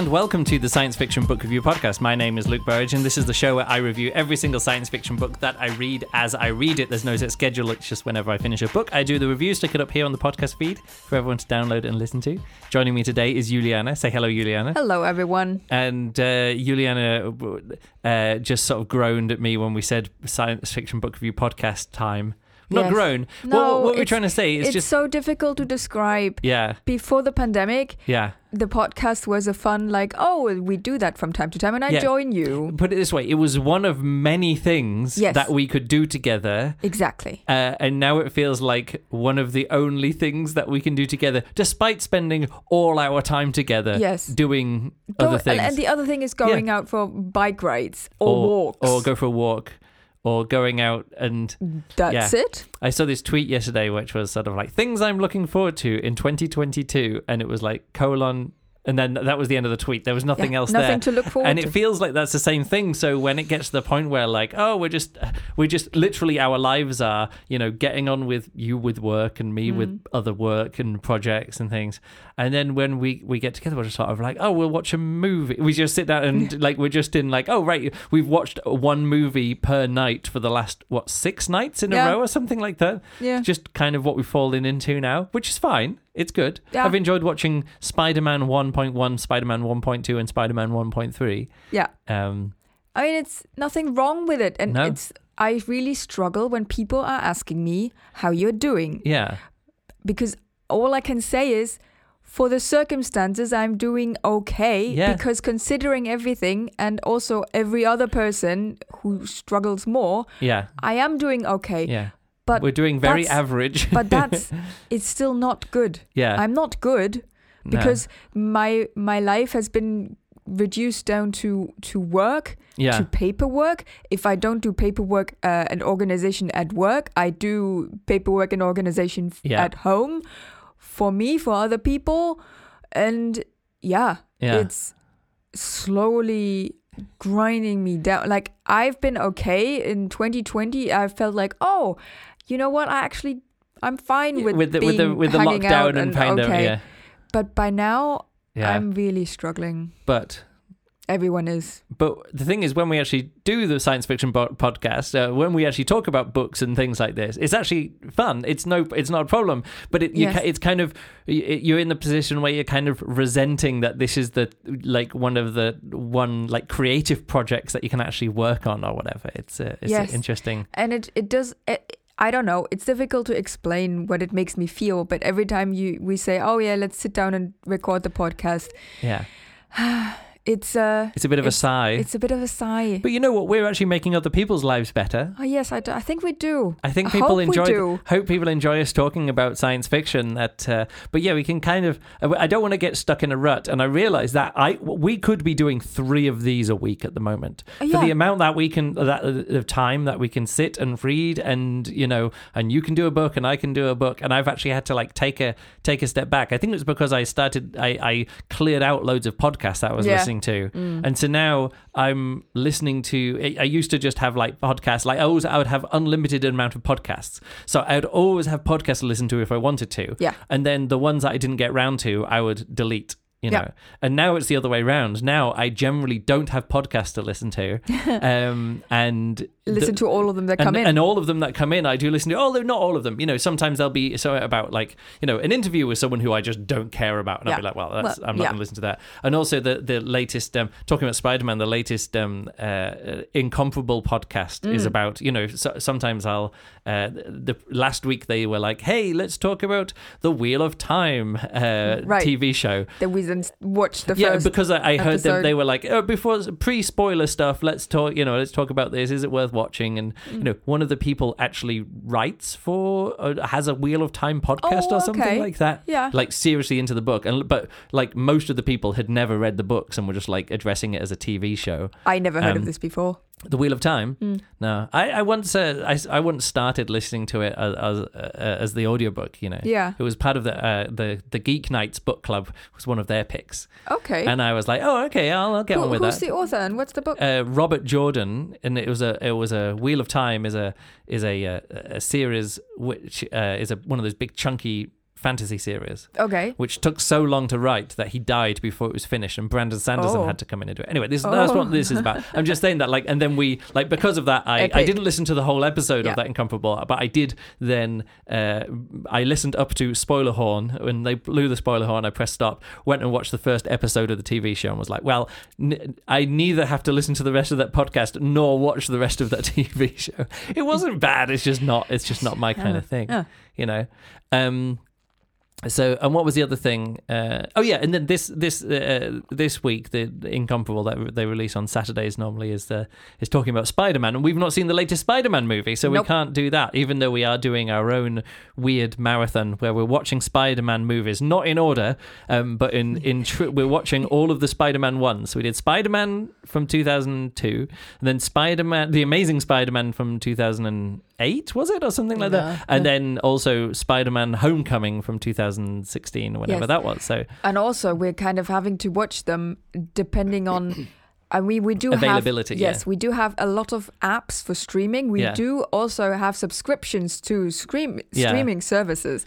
And welcome to the Science Fiction Book Review Podcast. My name is Luke Burridge, and this is the show where I review every single science fiction book that I read as I read it. There's no set schedule, it's just whenever I finish a book, I do the review, stick it up here on the podcast feed for everyone to download and listen to. Joining me today is Juliana. Say hello, Juliana. Hello, everyone. And uh, Juliana uh, just sort of groaned at me when we said Science Fiction Book Review Podcast time. Not Yes. groan. No, what, what we're trying to say is it's just. so difficult to describe. yeah, Before the pandemic, yeah. the podcast was a fun, like, oh, we do that from time to time, and I Yeah. join you. Put it this way it was one of many things Yes. that we could do together. Exactly. Uh, and now it feels like one of the only things that we can do together, despite spending all our time together Yes. doing Go- other things. And the other thing is going out for bike rides or, walks. Or go for a walk. Or going out and That's it. I saw this tweet yesterday which was sort of like things I'm looking forward to in 2022 and it was like colon and then that was the end of the tweet. There was nothing Yeah, else nothing there. to look forward and to. it feels like that's the same thing so when it gets to the point where like oh we're just we're just literally our lives are you know getting on with you with work and me with Mm. other work and projects and things and then when we we get together we're just sort of like oh we'll watch a movie we just sit down and like we're just in like oh right we've watched one movie per night for the last what six nights in Yeah. a row or something like that Yeah. just kind of what we've fallen into now, which is fine. It's good. Yeah. I've enjoyed watching Spider Man 1.1, Spider Man 1.2, and Spider Man 1.3. Yeah. Um, I mean, it's nothing wrong with it. And No. it's, I really struggle when people are asking me how you're doing. yeah. because all I can say is for the circumstances I'm doing okay Yeah. because considering everything and also every other person who struggles more Yeah. I am doing okay Yeah. but We're doing very average. but that's it's still not good yeah. I'm not good No. because my my life has been reduced down to to work yeah. to paperwork. If I don't do paperwork uh, and organization at work, I do paperwork and organization Yeah. at home for me, for other people. And yeah, Yeah. it's slowly grinding me down. Like I've been okay in 2020. I felt like, oh, you know what? I actually, I'm fine with, with the with the with the lockdown and kind okay. yeah. But by now, Yeah. I'm really struggling. but Everyone is. But the thing is, when we actually do the science fiction bo- podcast, uh, when we actually talk about books and things like this, it's actually fun. It's no, it's not a problem. But it, you yes. ca- it's kind of you're in the position where you're kind of resenting that this is the like one of the one like creative projects that you can actually work on or whatever. It's uh, it's Yes. interesting. and it it does it, I don't know. It's difficult to explain what it makes me feel, but every time you we say, "Oh yeah, let's sit down and record the podcast," Yeah, it's uh it's a bit of a It's- sigh. it's a bit of a sigh. But you know what? We're actually making other people's lives better. Oh yes, I, do, I think we do. I think I people hope we enjoy. do. Hope people enjoy us talking about science fiction. That, uh, but yeah, we can kind of. I don't want to get stuck in a rut, and I realize that I we could be doing three of these a week at the moment Oh, for the amount that we can that of time that we can sit and read, and you know, and you can do a book, and I can do a book, and I've actually had to like take a take a step back. I think it was because I started. I, I cleared out loads of podcasts that I was Yeah. listening to, mm. and so now I'm listening to. I- I used to just have like podcasts. Like I always, I would have unlimited amount of podcasts. So I would always have podcasts to listen to if I wanted to. Yeah. And then the ones that I didn't get round to, I would delete. You Yeah. know, and now it's the other way around. Now I generally don't have podcasts to listen to, um, and Listen the- to all of them that come and, in. and all of them that come in, I do listen to. Although not all of them. You know, sometimes they'll be so about like you know an interview with someone who I just don't care about, and I'll be like, well, that's, Well, I'm not yeah. going to listen to that. And also the the latest um, talking about Spider Man, the latest um, uh, incomparable podcast Mm. is about you know so, sometimes I'll uh, the last week they were like, hey, let's talk about the Wheel of Time uh, Right. TV show. that we then watched the yeah, first. because I, I heard them. They were like, oh, before pre spoiler stuff, let's talk. You know, let's talk about this. Is it worth watching? And Mm. you know, one of the people actually writes for uh, has a Wheel of Time podcast Oh, or something okay. like that. Yeah. like seriously into the book. And but like most of the people had never read the books and were just like addressing it as a TV show. I never heard um, of this before. The Wheel of Time. Mm. No, I, I once uh, I, I once started listening to it as as, uh, as the audiobook. You know, Yeah. it was part of the uh, the the Geek Nights book club was one of their picks, Okay. and I was like, oh okay, I'll, I'll get Who- on with who's that. the author and what's the book? uh, Robert Jordan, and it was a it was a Wheel of Time is a is a uh, a series which uh, is a one of those big chunky fantasy series, Okay. which took so long to write that he died before it was finished, and Brandon Sanderson Oh. had to come in and do it. Anyway, this that's Oh. what this is about. I'm just saying that, like, and then we like because of that, I, I didn't listen to the whole episode Yeah. of that Incomparable, but I did then. Uh, I listened up to spoiler horn when they blew the spoiler horn. I pressed stop, went and watched the first episode of the TV show, and was like, well, n- I neither have to listen to the rest of that podcast nor watch the rest of that TV show. It wasn't bad. It's just not. It's just not my kind of thing. Yeah. You know. Um, so, and what was the other thing? Uh, oh yeah, and then this this uh, this week, the, the incomparable that they release on Saturdays normally is the is talking about Spider Man, and we've not seen the latest Spider Man movie, so we can't do that. Even though we are doing our own weird marathon where we're watching Spider Man movies, not in order, um, but in in tr- we're watching all of the Spider Man ones. So we did Spider Man from two thousand two, and then Spider Man, the Amazing Spider Man from two thousand and eight, was it or something like Yeah. that, and then also Spider Man Homecoming from two thousand sixteen, whenever Yes. that was. So And also, we're kind of having to watch them depending on. I mean, we do Availability, Have, yes, we do have a lot of apps for streaming. We Yeah. do also have subscriptions to stream Yeah. streaming services.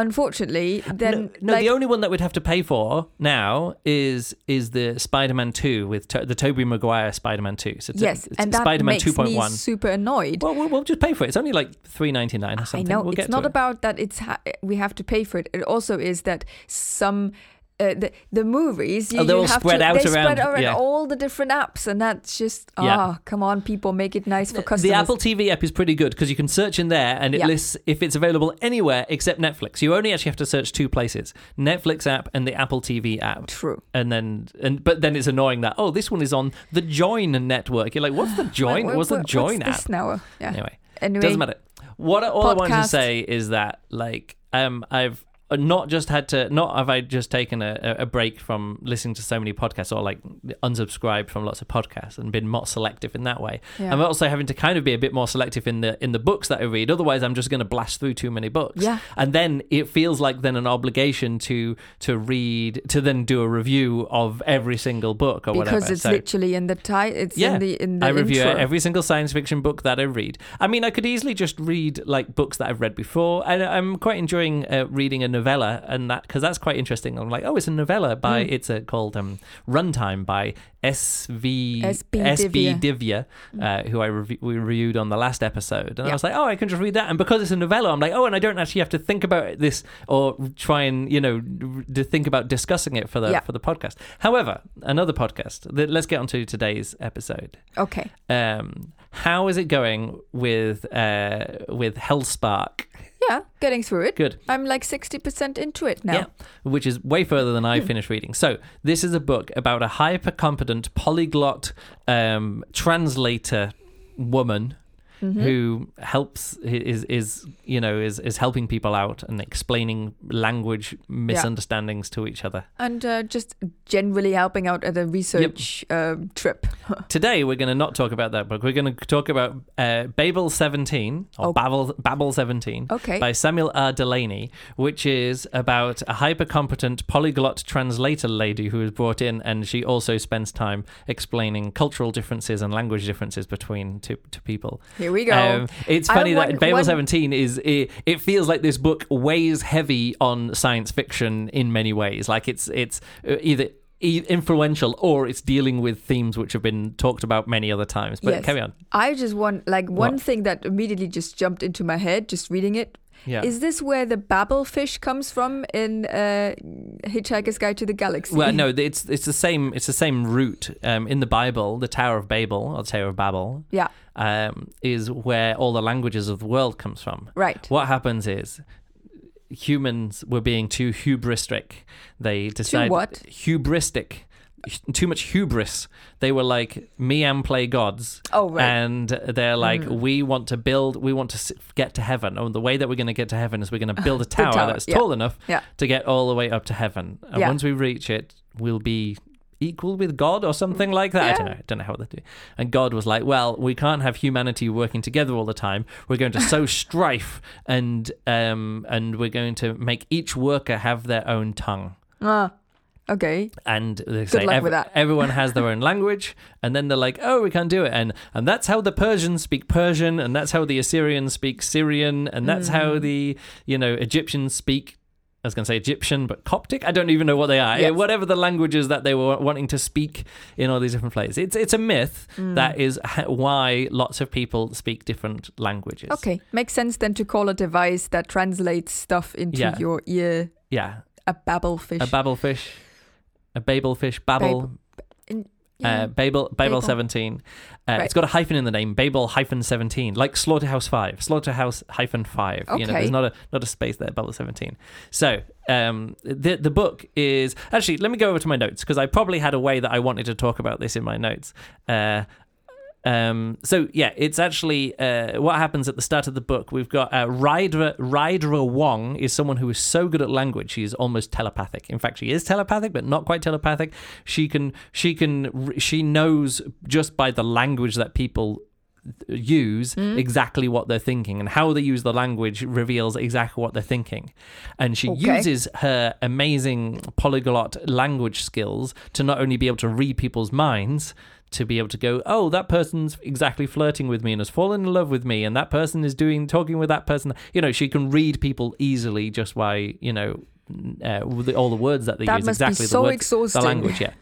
Unfortunately, then no, no like, the only one that we'd have to pay for now is is the Spider Man two with to- the Tobey Maguire Spider Man two. So it's, yes, it's and that Spider Man makes two point me super annoyed. Well, well, we'll just pay for it. It's only like three ninety nine or something. I know we'll it's not it. about that. It's ha- we have to pay for it. It also is that some. Uh, the the movies you, Oh, they're all have spread to, out they around, spread around yeah. all the different apps and that's just ah Yeah. come on people make it nice for customers. The Apple TV app is pretty good because you can search in there and it Yeah. lists if it's available anywhere except Netflix. You only actually have to search two places: Netflix app and the Apple TV app. true And then, and but then it's annoying that oh, this one is on the Joyn network. You're like, what's the Joyn? What- what's the Joyn what's app? now yeah Anyway, anyway doesn't matter. What all I wanted to say is that like um I've not just had to not have I just taken a, a break from listening to so many podcasts or like unsubscribed from lots of podcasts and been more selective in that way. Yeah. I'm also having to kind of be a bit more selective in the in the books that I read. Otherwise, I'm just going to blast through too many books. Yeah. and then it feels like then an obligation to to read to then do a review of every single book or because whatever. it's So- literally in the title it's Yeah. in the in the I review intro. every single science fiction book that I read. I mean, I could easily just read like books that I've read before, and I'm quite enjoying uh, reading a novella, and that because that's quite interesting. I'm like, oh, it's a novella by Mm. it's a, called um, Runtime by S.V. S.B. S.B. Divya. Divya, uh, who I rev- we reviewed on the last episode, and I was like, oh, I can just read that, and because it's a novella, I'm like, oh, and I don't actually have to think about this or try and you know r- to think about discussing it for the Yeah. for the podcast. However, another podcast. th- Let's get on to today's episode okay um, how is it going with uh, with Hellspark? Yeah getting through it Good. i'm like 60% into it now Yeah, which is way further than I finished reading. So this is a book about a hyper competent polyglot um, translator woman Mm-hmm. who helps is is you know is is helping people out and explaining language misunderstandings to each other. and uh, just generally helping out at a research um, trip Today we're going to not talk about that book. We're going to talk about uh, Babel 17 or Oh. Babel Babel 17 okay by Samuel R. Delany, which is about a hyper competent polyglot translator lady who is brought in, and she also spends time explaining cultural differences and language differences between two, two people. here we go Um, it's funny that want- Babel one- 17 is it, it feels like this book weighs heavy on science fiction in many ways. Like it's it's uh, either influential or it's dealing with themes which have been talked about many other times. But Yes. carry on. i just want like one What? thing that immediately just jumped into my head just reading it Yeah. Is this where the babel fish comes from in uh, Hitchhiker's Guide to the Galaxy? Well, no, it's it's the same. It's the same root um, in the Bible. The Tower of Babel or the Tower of Babel Yeah, um, is where all the languages of the world comes from. right. What happens is humans were being too hubristic. They decided what? hubristic. Too much hubris. They were like me and play gods, Oh, right. and they're like, Mm. we want to build, we want to get to heaven. Oh, the way that we're going to get to heaven is we're going to build a tower, tower, that's yeah. tall enough Yeah. to get all the way up to heaven. And Yeah. once we reach it, we'll be equal with God or something like that. I don't Yeah. know. I don't know how they do. And God was like, "Well, we can't have humanity working together all the time. We're going to sow strife, and um, and we're going to make each worker have their own tongue." Ah, Okay. and they say luck ev- with that. everyone has their own language and then they're like oh we can't do it and and that's how the persians speak persian and that's how the assyrians speak syrian and that's how Mm. the you know egyptians speak I was going to say Egyptian, but Coptic. I don't even know what they are. Yes. Whatever the languages that they were wanting to speak in all these different places. It's it's a myth Mm. that is why lots of people speak different languages. Okay. Makes sense then to call a device that translates stuff into Yeah. your ear Yeah, a babblefish. a babelfish, a babelfish, babel, In- Uh. Babel, Babel Babel. 17. Uh, Right. It's got a hyphen in the name, Babel hyphen 17, like Slaughterhouse 5, Slaughterhouse hyphen 5. You know, Okay. there's not a not a space there, Babel 17. So, um, the the book is actually. Let me go over to my notes because I probably had a way that I wanted to talk about this in my notes. Uh, um, so yeah, it's actually uh, what happens at the start of the book. We've got uh, Rydra Rydra Wong is someone who is so good at language she's almost telepathic. In fact, she is telepathic, but not quite telepathic. She can she can she knows just by the language that people use exactly what they're thinking and how they use the language reveals exactly what they're thinking and she Okay. uses her amazing polyglot language skills to not only be able to read people's minds to be able to go oh that person's exactly flirting with me and has fallen in love with me and that person is doing talking with that person. You know she can read people easily just by you know uh, the, all the words that they That use must be exactly so the words, exhausting. the language yeah.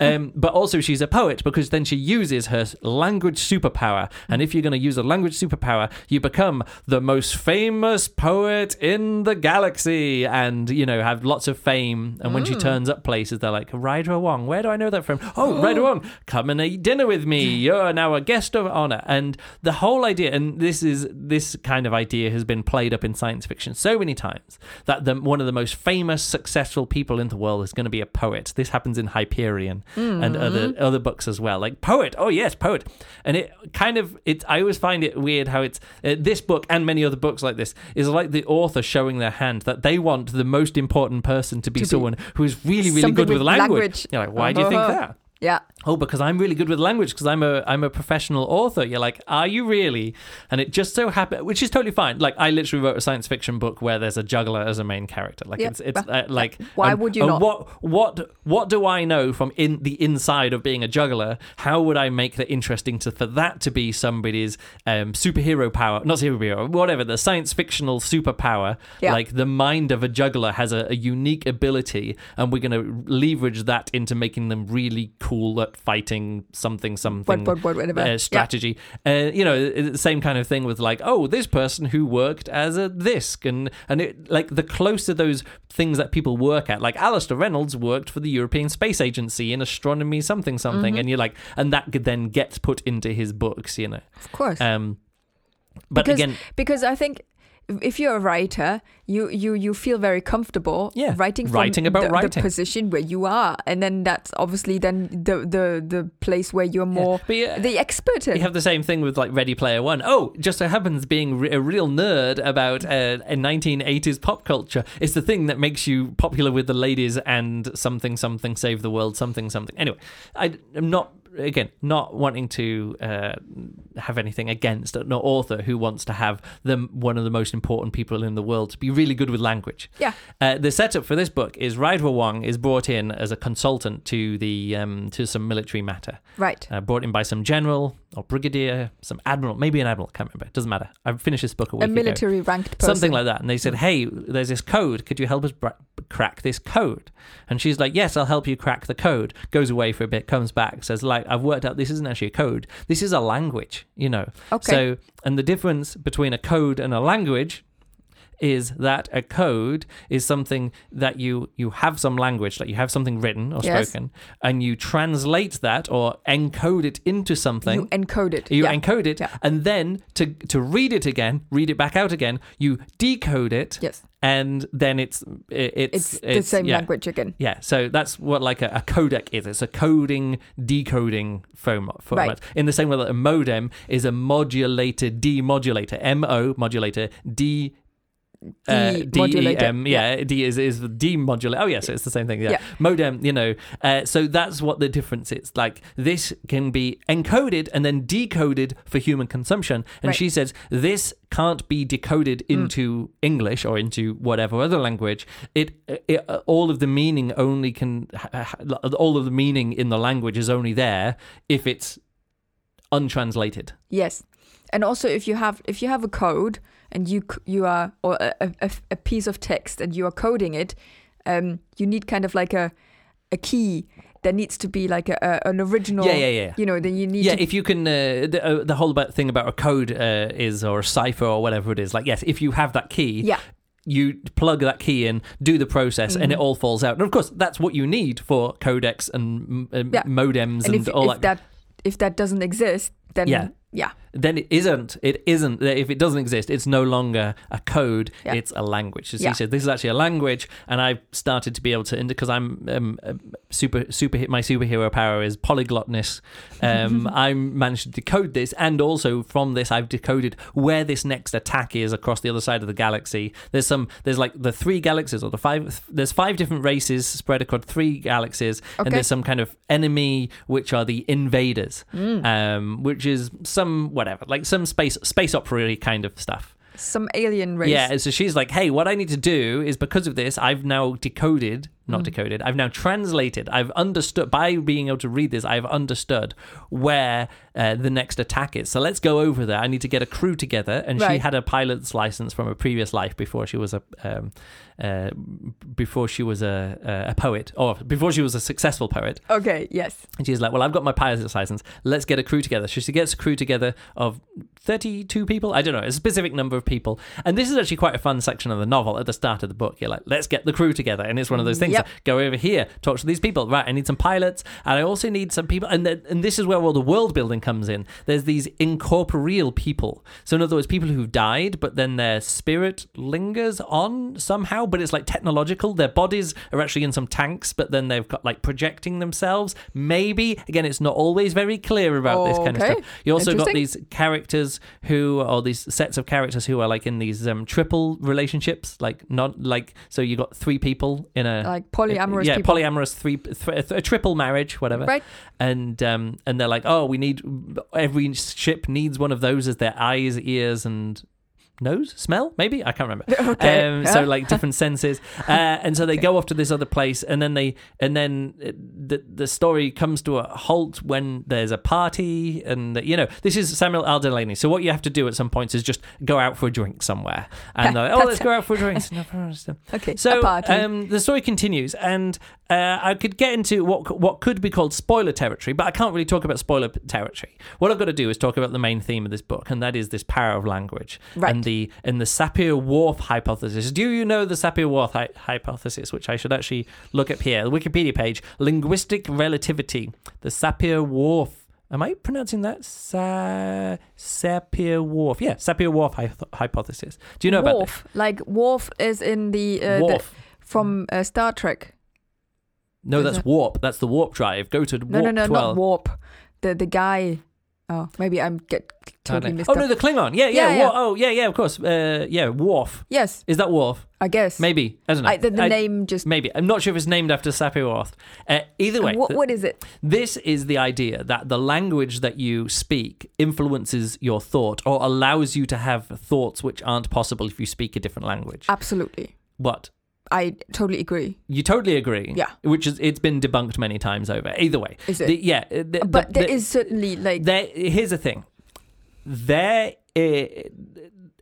Um, but also she's a poet because then she uses her language superpower. And if you're going to use a language superpower you become the most famous poet in the galaxy and you know have lots of fame. And when she turns up places they're like Rydra Wong where do I know that from? Oh Rydra Wong come and eat dinner with me. You're now a guest of honor. And the whole idea and this is this kind of idea has been played up in science fiction so many times that the, one of the most famous successful people in the world is going to be a poet this happens in Hyperion and other other books as well like poet oh yes poet and it kind of it I always find it weird how it's uh, this book and many other books like this is like the author showing their hand that they want the most important person to be To be someone who is really really good with with language, language. you're like why do you think Uh-huh. that Yeah. Oh because i'm really good with language because i'm a i'm a professional author. You're like are you really? And it just so happened which is totally fine. Like i literally wrote a science fiction book where there's a juggler as a main character. Like Yeah, it's it's uh, like why and- would you not? what what what do i know from in the inside of being a juggler? How would i make that interesting to for that to be somebody's um superhero power not superhero whatever the science fictional superpower? Yeah. like the mind of a juggler has a, a unique ability and we're going to leverage that into making them really cool at fighting something something What, what, what, whatever. uh, Yeah. strategy. Uh, you know, the same kind of thing with like, oh, this person who worked as a this, and and it like the closer those things that people work at, like Alastair Reynolds worked for the European Space Agency in astronomy, something something, Mm-hmm. and you're like, and that could then get put into his books, you know. Of course. Um, but because, again, because I think if you're a writer, you you you feel very comfortable Yeah, writing from writing about the, the writing. position where you are, and then that's obviously then the the the place where you're more yeah, the expert in. You have the same thing with like Ready Player One. Oh, just so happens being re- a real nerd about uh, a 1980s pop culture is the thing that makes you popular with the ladies and something something save the world something something. Anyway, I, am not again not wanting to uh, have anything against an author who wants to have them one of the most important people in the world to be really good with language. Yeah. Uh, the setup for this book is Rydra Wong is brought in as a consultant to the um, to some military matter right. uh, brought in by some general or brigadier, some admiral, maybe an admiral, can't remember. It doesn't matter. I finished this book a week A ago. military ranked person. Something like that. And they said, mm. hey, there's this code. Could you help us bra- crack this code? And she's like, yes, I'll help you crack the code. Goes away for a bit, comes back, says, like, I've worked out this isn't actually a code. This is a language, you know. Okay. So, and the difference between a code and a language is that a code is something that you you have some language like you have something written or Yes. spoken and you translate that or encode it into something you encode it. you yeah. encode it Yeah. and then to to read it again read it back out again you decode it yes. and then it's it, it's It's, the same yeah. language again. yeah, so that's what like a, a codec is. It's a coding, decoding format. format. Right. In the same way that a modem is a modulator, demodulator, M O modulator, D uh, DEM, yeah, D is is the demodulate. Oh, yes, it's the same thing. Yeah, Yeah. modem. You know, uh, so that's what the difference is. Like this can be encoded and then decoded for human consumption, and Right. she says this can't be decoded into English or into whatever other language. It, it all of the meaning only can ha- all of the meaning in the language is only there if it's untranslated. Yes, and also if you have if you have a code and you you are or a, a, a piece of text and you are coding it, um, you need kind of like a a key. There needs to be like a, a an original. Yeah, yeah, yeah. You know, then you need Yeah, to. if you can, uh, the, uh, the whole about thing about a code uh, is or a cipher or whatever it is. Like, yes, if you have that key, yeah, you plug that key in, do the process, and it Mhm. all falls out. And of course, that's what you need for codecs and uh, Yeah. modems and and, if, all if that. that if that doesn't exist, then Yeah. Yeah, Then it isn't. It isn't. If it doesn't exist, it's no longer a code. Yeah. It's a language. So Yeah. she said, "This is actually a language," and i've started to be able to because I'm um, uh, super super. My superhero power is polyglotness. Um, I managed to decode this, and also from this, I've decoded where this next attack is across the other side of the galaxy. There's some. There's like the three galaxies or the five. There's five different races spread across three galaxies, Okay. and there's some kind of enemy which are the invaders Mm. um, which is some whatever, like some space space opera kind of stuff. some alien race. Yeah, so she's like, "Hey, what I need to do is because of this, I've now decoded, not Mm. decoded, I've now translated, I've understood by being able to read this, I've understood where uh, the next attack is. So let's go over there. I need to get a crew together, and she had a pilot's license from a previous life before she was a." Um, uh, before she was a, a a poet, or before she was a successful poet, Okay. Yes. and she's like, "Well, I've got my pilot's license. Let's get a crew together." So she gets a crew together of thirty-two people. I don't know, a specific number of people. And this is actually quite a fun section of the novel. At the start of the book, you're like, "Let's get the crew together," and it's one of those things. Yep. like, Go over here, talk to these people. Right, I need some pilots, and I also need some people. And and this is where all the world building comes in. There's these incorporeal people. So in other words, people who've died, but then their spirit lingers on somehow. But it's like technological. Their bodies are actually in some tanks, but then they've got like projecting themselves. Maybe again, it's not always very clear about this kind of stuff. You also got these characters who, or these sets of characters who are like in these um, triple relationships, like not like so you got three people in a Like polyamorous yeah, people. polyamorous three, th- a triple marriage, whatever. Right. And um, and they're like, oh, we need every ship needs one of those as their eyes, ears, and nose, smell, maybe I can't remember. Okay. Um, so like different senses, uh, and so they go off to this other place, and then they and then uh, the the story comes to a halt when there's a party, and you know this is Samuel L. Delany. So what you have to do at some points is just go out for a drink somewhere, and they're like, oh, let's go out for a drink. No problem. Okay. So um, the story continues, and uh, I could get into what what could be called spoiler territory, but I can't really talk about spoiler territory. What I've got to do is talk about the main theme of this book, and that is this power of language Right. and the and the Sapir-Whorf hypothesis. Do you know the Sapir-Whorf hy- hypothesis, which I should actually look up here? The Wikipedia page, linguistic relativity. The Sapir-Whorf. Am I pronouncing that? Sa- Sapir-Whorf. Yeah, Sapir-Whorf hy- hypothesis. Do you know about this? Worf. Like Worf is in the, uh, the from uh, Star Trek. No, Is that's it- warp. That's the warp drive. Go to warp No, no, no, 12. not Warp. The the guy. Oh, maybe I'm get totally mixed oh up. no, the Klingon. Yeah, yeah. Yeah, yeah. Oh, yeah, yeah. Of course. Uh, yeah, Worf. yes, Is that Worf? I guess. Maybe. I don't know. I, the, the I- name just. Maybe. I'm not sure if it's named after Sapir-Whorf. Uh, either way, what, what is it? this is the idea that the language that you speak influences your thought or allows you to have thoughts which aren't possible if you speak a different language. Absolutely. what? I totally agree. You totally agree. Yeah. Which is it's been debunked many times over. Either way. Is it? The- yeah. uh, the- but the- there the- is certainly like there here's the thing there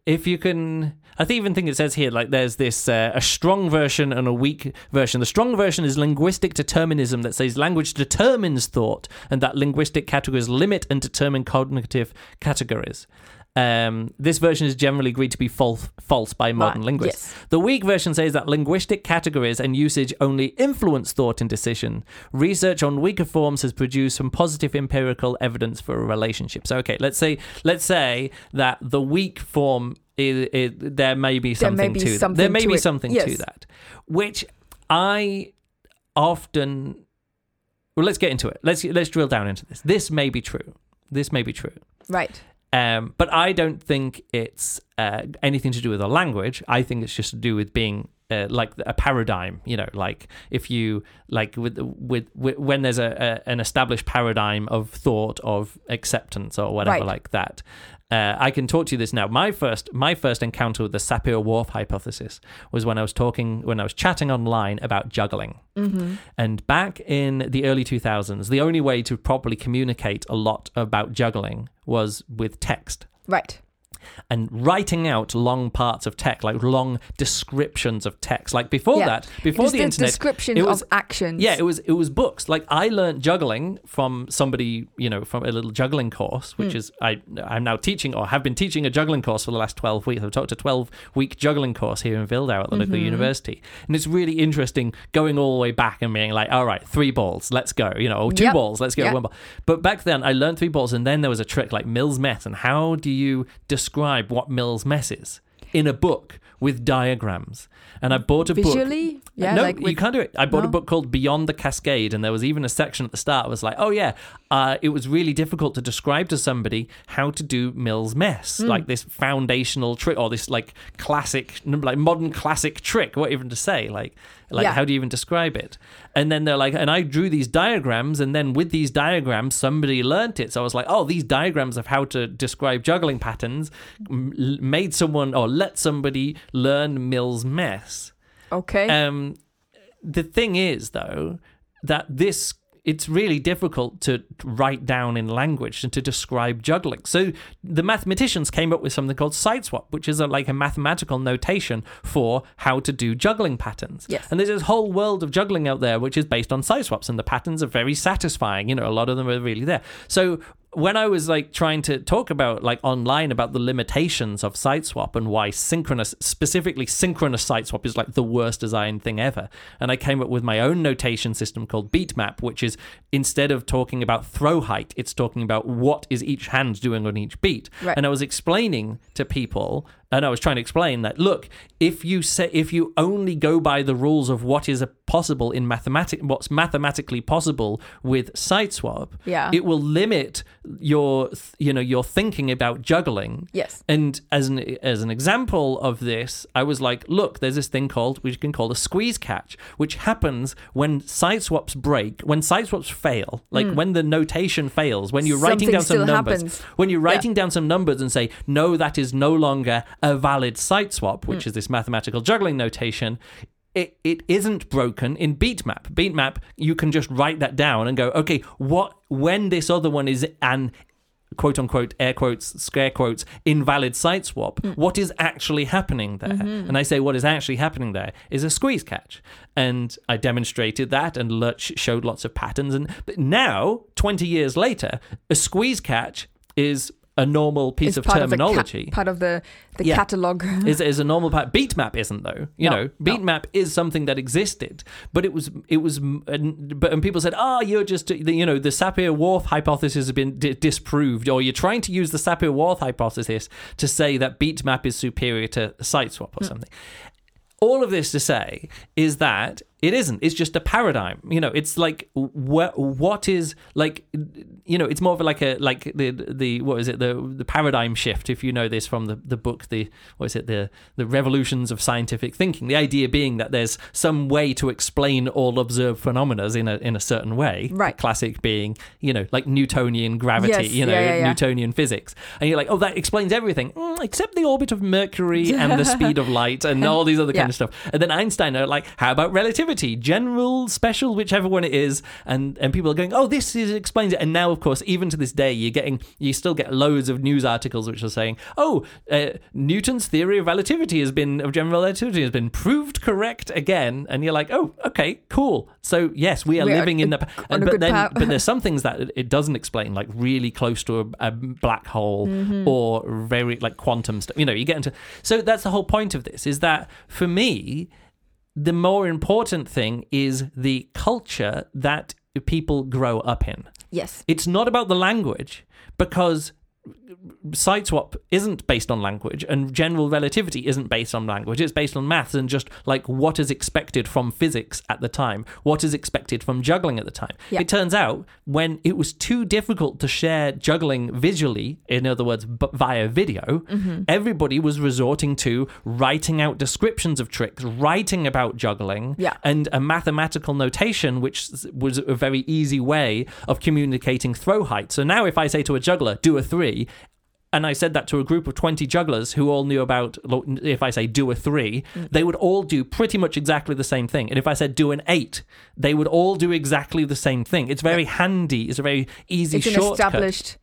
if you can i think even think it says here like there's this uh, a strong version and a weak version the strong version is linguistic determinism that says language determines thought and that linguistic categories limit and determine cognitive categories um, this version is generally agreed to be false, false by modern Right, linguists. yes. The weak version says that linguistic categories and usage only influence thought and decision. Research on weaker forms has produced some positive empirical evidence for a relationship. So, okay, let's say let's say that the weak form is, is there may be something There may be to that. something There may to be it. something to that, which I often. Well, let's get into it. Let's let's drill down into this. This may be true. This may be true. right. Um, but I don't think it's uh, anything to do with a language. I think it's just to do with being uh, like a paradigm. You know, like if you like with with, with when there's a, a an established paradigm of thought of acceptance or whatever Right. like that. Uh, I can talk to you this now. My first my first encounter with the Sapir-Whorf hypothesis was when I was talking when I was chatting online about juggling. Mm-hmm. And back in the early 2000s, the only way to properly communicate a lot about juggling was with text Right. And writing out long parts of text, like long descriptions of text. Like before Yeah. that, before the the internet, description it was- of actions. yeah, it was it was books. Like I learned juggling from somebody, you know, from a little juggling course, which Hmm. is I I'm now teaching or have been teaching a juggling course for the last twelve weeks. I've taught a twelve week juggling course here in Wildau at the local Mm-hmm. university, and it's really interesting going all the way back and being like, all right, three balls, let's go, you know, two Yep. balls, let's go Yep. one ball. But back then, I learned three balls, and then there was a trick like Mills Mess, and how do you describe what Mills Mess is in a book with diagrams? And I bought a book. Visually, yeah, no, like you can't do it. I bought a book called Beyond the Cascade, and there was even a section at the start that was like, oh, yeah, uh, it was really difficult to describe to somebody how to do Mills Mess, Hmm. like this foundational trick or this like classic, like modern classic trick. What even to say? Like, like Yeah. how do you even describe it? And then they're like, and I drew these diagrams, and then with these diagrams, somebody learnt it. So I was like, oh, these diagrams of how to describe juggling patterns made someone or let somebody learn Mills Mess. okay, Um, the thing is, though, that this it's really difficult to write down in language and to describe juggling. So the mathematicians came up with something called site swap, which is a, like a mathematical notation for how to do juggling patterns. Yes. And there's this whole world of juggling out there which is based on site swaps, and the patterns are very satisfying. You know, a lot of them are really there. So when I was like trying to talk about like online about the limitations of site swap and why synchronous specifically synchronous site swap is like the worst design thing ever and I came up with my own notation system called beatmap which is instead of talking about throw height it's talking about what is each hand doing on each beat Right. and I was explaining to people and I was trying to explain that look if you say if you only go by the rules of what is a possible in mathematic what's mathematically possible with site swap Yeah. it will limit your you know your thinking about juggling yes, and as an as an example of this, I was like, look, there's this thing called which you can call a squeeze catch, which happens when site swaps break, when site swaps fail, like when the notation fails, when you're writing Hmm. Down some numbers, happens. when you're writing down some numbers and say, no, that is no longer a valid site swap, which is this mathematical juggling notation. It, it isn't broken in beatmap. Beatmap, you can just write that down and go, okay, what when this other one is an quote unquote air quotes scare quotes invalid site swap Hmm. what is actually happening there Mm-hmm. and i say what is actually happening there is a squeeze catch and i demonstrated that and Lurch showed lots of patterns and but now 20 years later a squeeze catch is a normal piece of part terminology Of ca- part of the the Yeah. catalog. is, is a normal part. Beatmap isn't though. You No, know, no. Beatmap is something that existed, but it was it was and, but and people said, "Ah, you're just you know the Sapir-Whorf hypothesis has been di- disproved, or you're trying to use the Sapir-Whorf hypothesis to say that Beatmap is superior to site swap or Hmm. something." All of this to say is that it isn't. It's just a paradigm. You know, it's like what what is like you know, it's more of like a like the the what is it the the paradigm shift. If you know this from the the book, the what is it the the revolutions of scientific thinking. The idea being that there's some way to explain all observed phenomena in a in a certain way. Right. The classic being you know like Newtonian gravity. Yes, you know yeah, yeah, yeah. Newtonian physics, and you're like, oh, that explains everything Mm, except the orbit of Mercury and the speed of light and all these other kind of stuff. And then Einstein are like, how about relativity, general, special, whichever one it is, and and people are going, oh, this is explains it. And now, of course, even to this day, you're getting you still get loads of news articles which are saying, oh, uh, Newton's theory of relativity has been of general relativity has been proved correct again, and you're like, oh, okay, cool. So yes, we are We living in the a but then path. but there's some things that it- it doesn't explain, like really close to a, a black hole Mm-hmm. or very like quantum stuff. You know, you get into so that's the whole point of this is that for me, the more important thing is the culture that people grow up in. yes, It's not about the language because site swap isn't based on language and general relativity isn't based on language it's based on maths and just like what is expected from physics at the time what is expected from juggling at the time Yeah. it turns out when it was too difficult to share juggling visually in other words b- via video Mm-hmm. everybody was resorting to writing out descriptions of tricks writing about juggling Yeah. and a mathematical notation which was a very easy way of communicating throw height so now if i say to a juggler do a 3 and I said that to a group of 20 jugglers who all knew about, if I say do a three, Mm. they would all do pretty much exactly the same thing. And if I said do an eight, they would all do exactly the same thing. It's very handy. It's a very easy It's shortcut. established.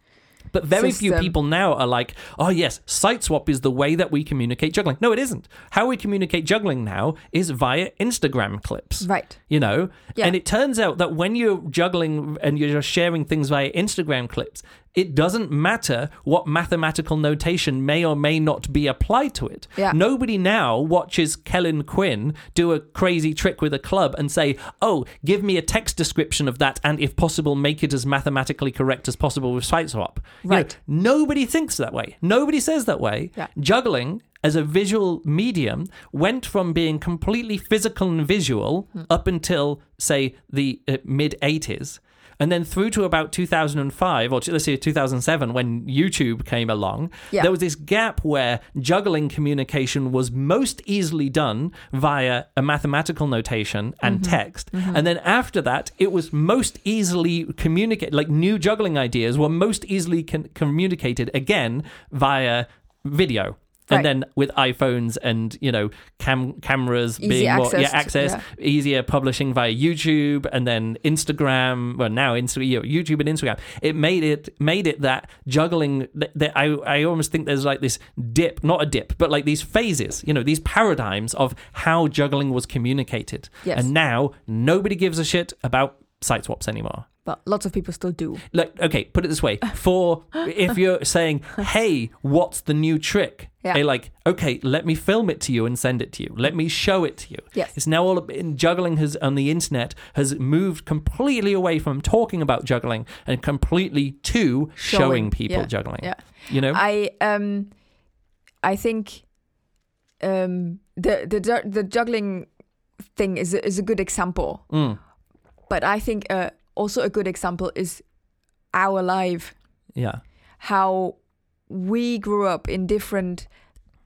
But very few people now are like, oh, yes, site swap is the way that we communicate juggling. No, it isn't. How we communicate juggling now is via Instagram clips Right. you know Yeah. and it turns out that when you're juggling and you're just sharing things via instagram clips it doesn't matter what mathematical notation may or may not be applied to it Yeah. nobody now watches kellen quinn do a crazy trick with a club and say oh give me a text description of that and if possible make it as mathematically correct as possible with site swap You know, Right. nobody thinks that way nobody says that way Yeah. juggling as a visual medium went from being completely physical and visual Hmm. up until say the uh, mid 80s and then through to about 2005 or let's say 2007 when youtube came along Yeah. there was this gap where juggling communication was most easily done via a mathematical notation and Mm-hmm. text and then after that it was most easily communicated, like new juggling ideas were most easily con- communicated again via video Right. and then with iPhones and you know cam- cameras Easy being more yeah, access yeah. easier publishing via YouTube and then Instagram well now Insta- YouTube and Instagram it made it made it that juggling that, that I I almost think there's like this dip not a dip but like these phases you know these paradigms of how juggling was communicated Yes. and now nobody gives a shit about site swaps anymore But lots of people still do. like okay put it this way. For if you're saying hey what's the new trick? Yeah. hey like okay let me film it to you and send it to you. Let me show it to you. Yes. it's now all in juggling has on the internet has moved completely away from talking about juggling and completely to showing, Showing, people yeah, juggling. Yeah. you know? I um, I think um the the the juggling thing is is a good example, Mm, but I think uh, also a good example is our life, yeah. How we grew up in different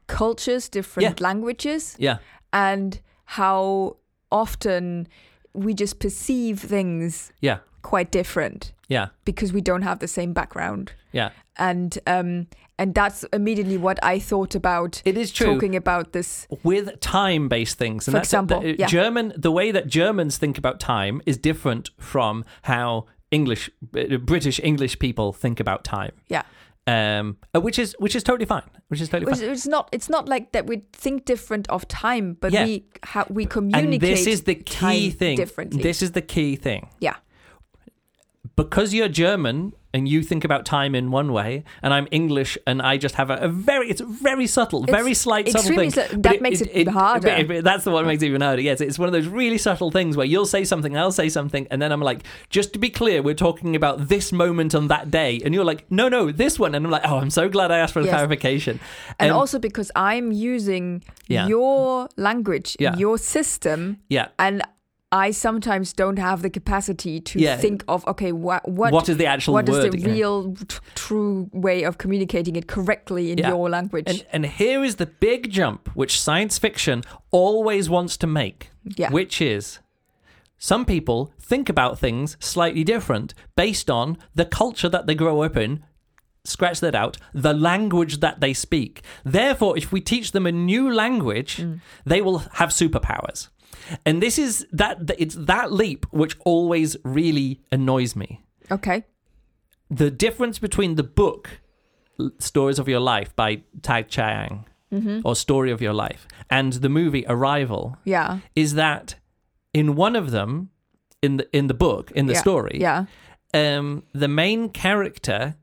cultures, different languages, yeah. and how often we just perceive things yeah. quite different yeah. because we don't have the same background. yeah and um and that's immediately what I thought about it is true talking about this. with time based things. And For that's example, the, yeah. German, the way that Germans think about time is different from how English, uh, British English people think about time. Yeah, Um, uh, which is which is totally fine. Which is totally it's, fine. it's not it's not like that we think different of time, but Yeah. we how we communicate. And this is the key thing. differently. This is the key thing. yeah, Because you're German and you think about time in one way, and I'm English and I just have a, a very, it's very subtle, It's very slight, subtle thing. su- that makes it harder. but but that's the one that makes it even harder. Yes, it's one of those really subtle things where you'll say something, I'll say something, and then I'm like, just to be clear, we're talking about this moment on that day, and you're like, no, no, this one, and I'm like, oh, I'm so glad I asked for Yes. clarification. and Um, also because I'm using Yeah. your language, Yeah. your system, yeah, and I sometimes don't have the capacity to Yeah. think of okay, wha- what what is the actual what is the real t- true way of communicating it correctly in Yeah. your language? And, and here is the big jump which science fiction always wants to make, Yeah. which is some people think about things slightly different based on the culture that they grow up in. Scratch that out. The language that they speak. Therefore, if we teach them a new language, mm. they will have superpowers. And this is that it's that leap which always really annoys me. Okay, the difference between the book Stories of Your Life by Ted Chiang or Story of Your Life and the movie Arrival yeah, is that in one of them in the in the book in the yeah. story yeah, um the main character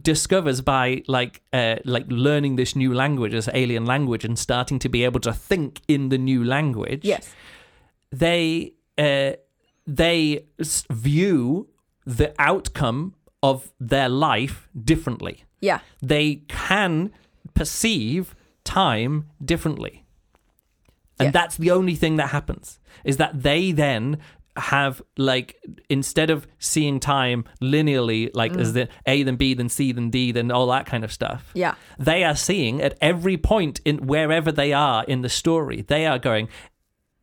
discovers by like uh like learning this new language this alien language and starting to be able to think in the new language. Yes, they uh, they view the outcome of their life differently. Yeah. They can perceive time differently. And Yeah. that's the only thing that happens is that they then have like instead of seeing time linearly like Mm. as the A then B then C then D then all that kind of stuff Yeah. they are seeing at every point in wherever they are in the story they are going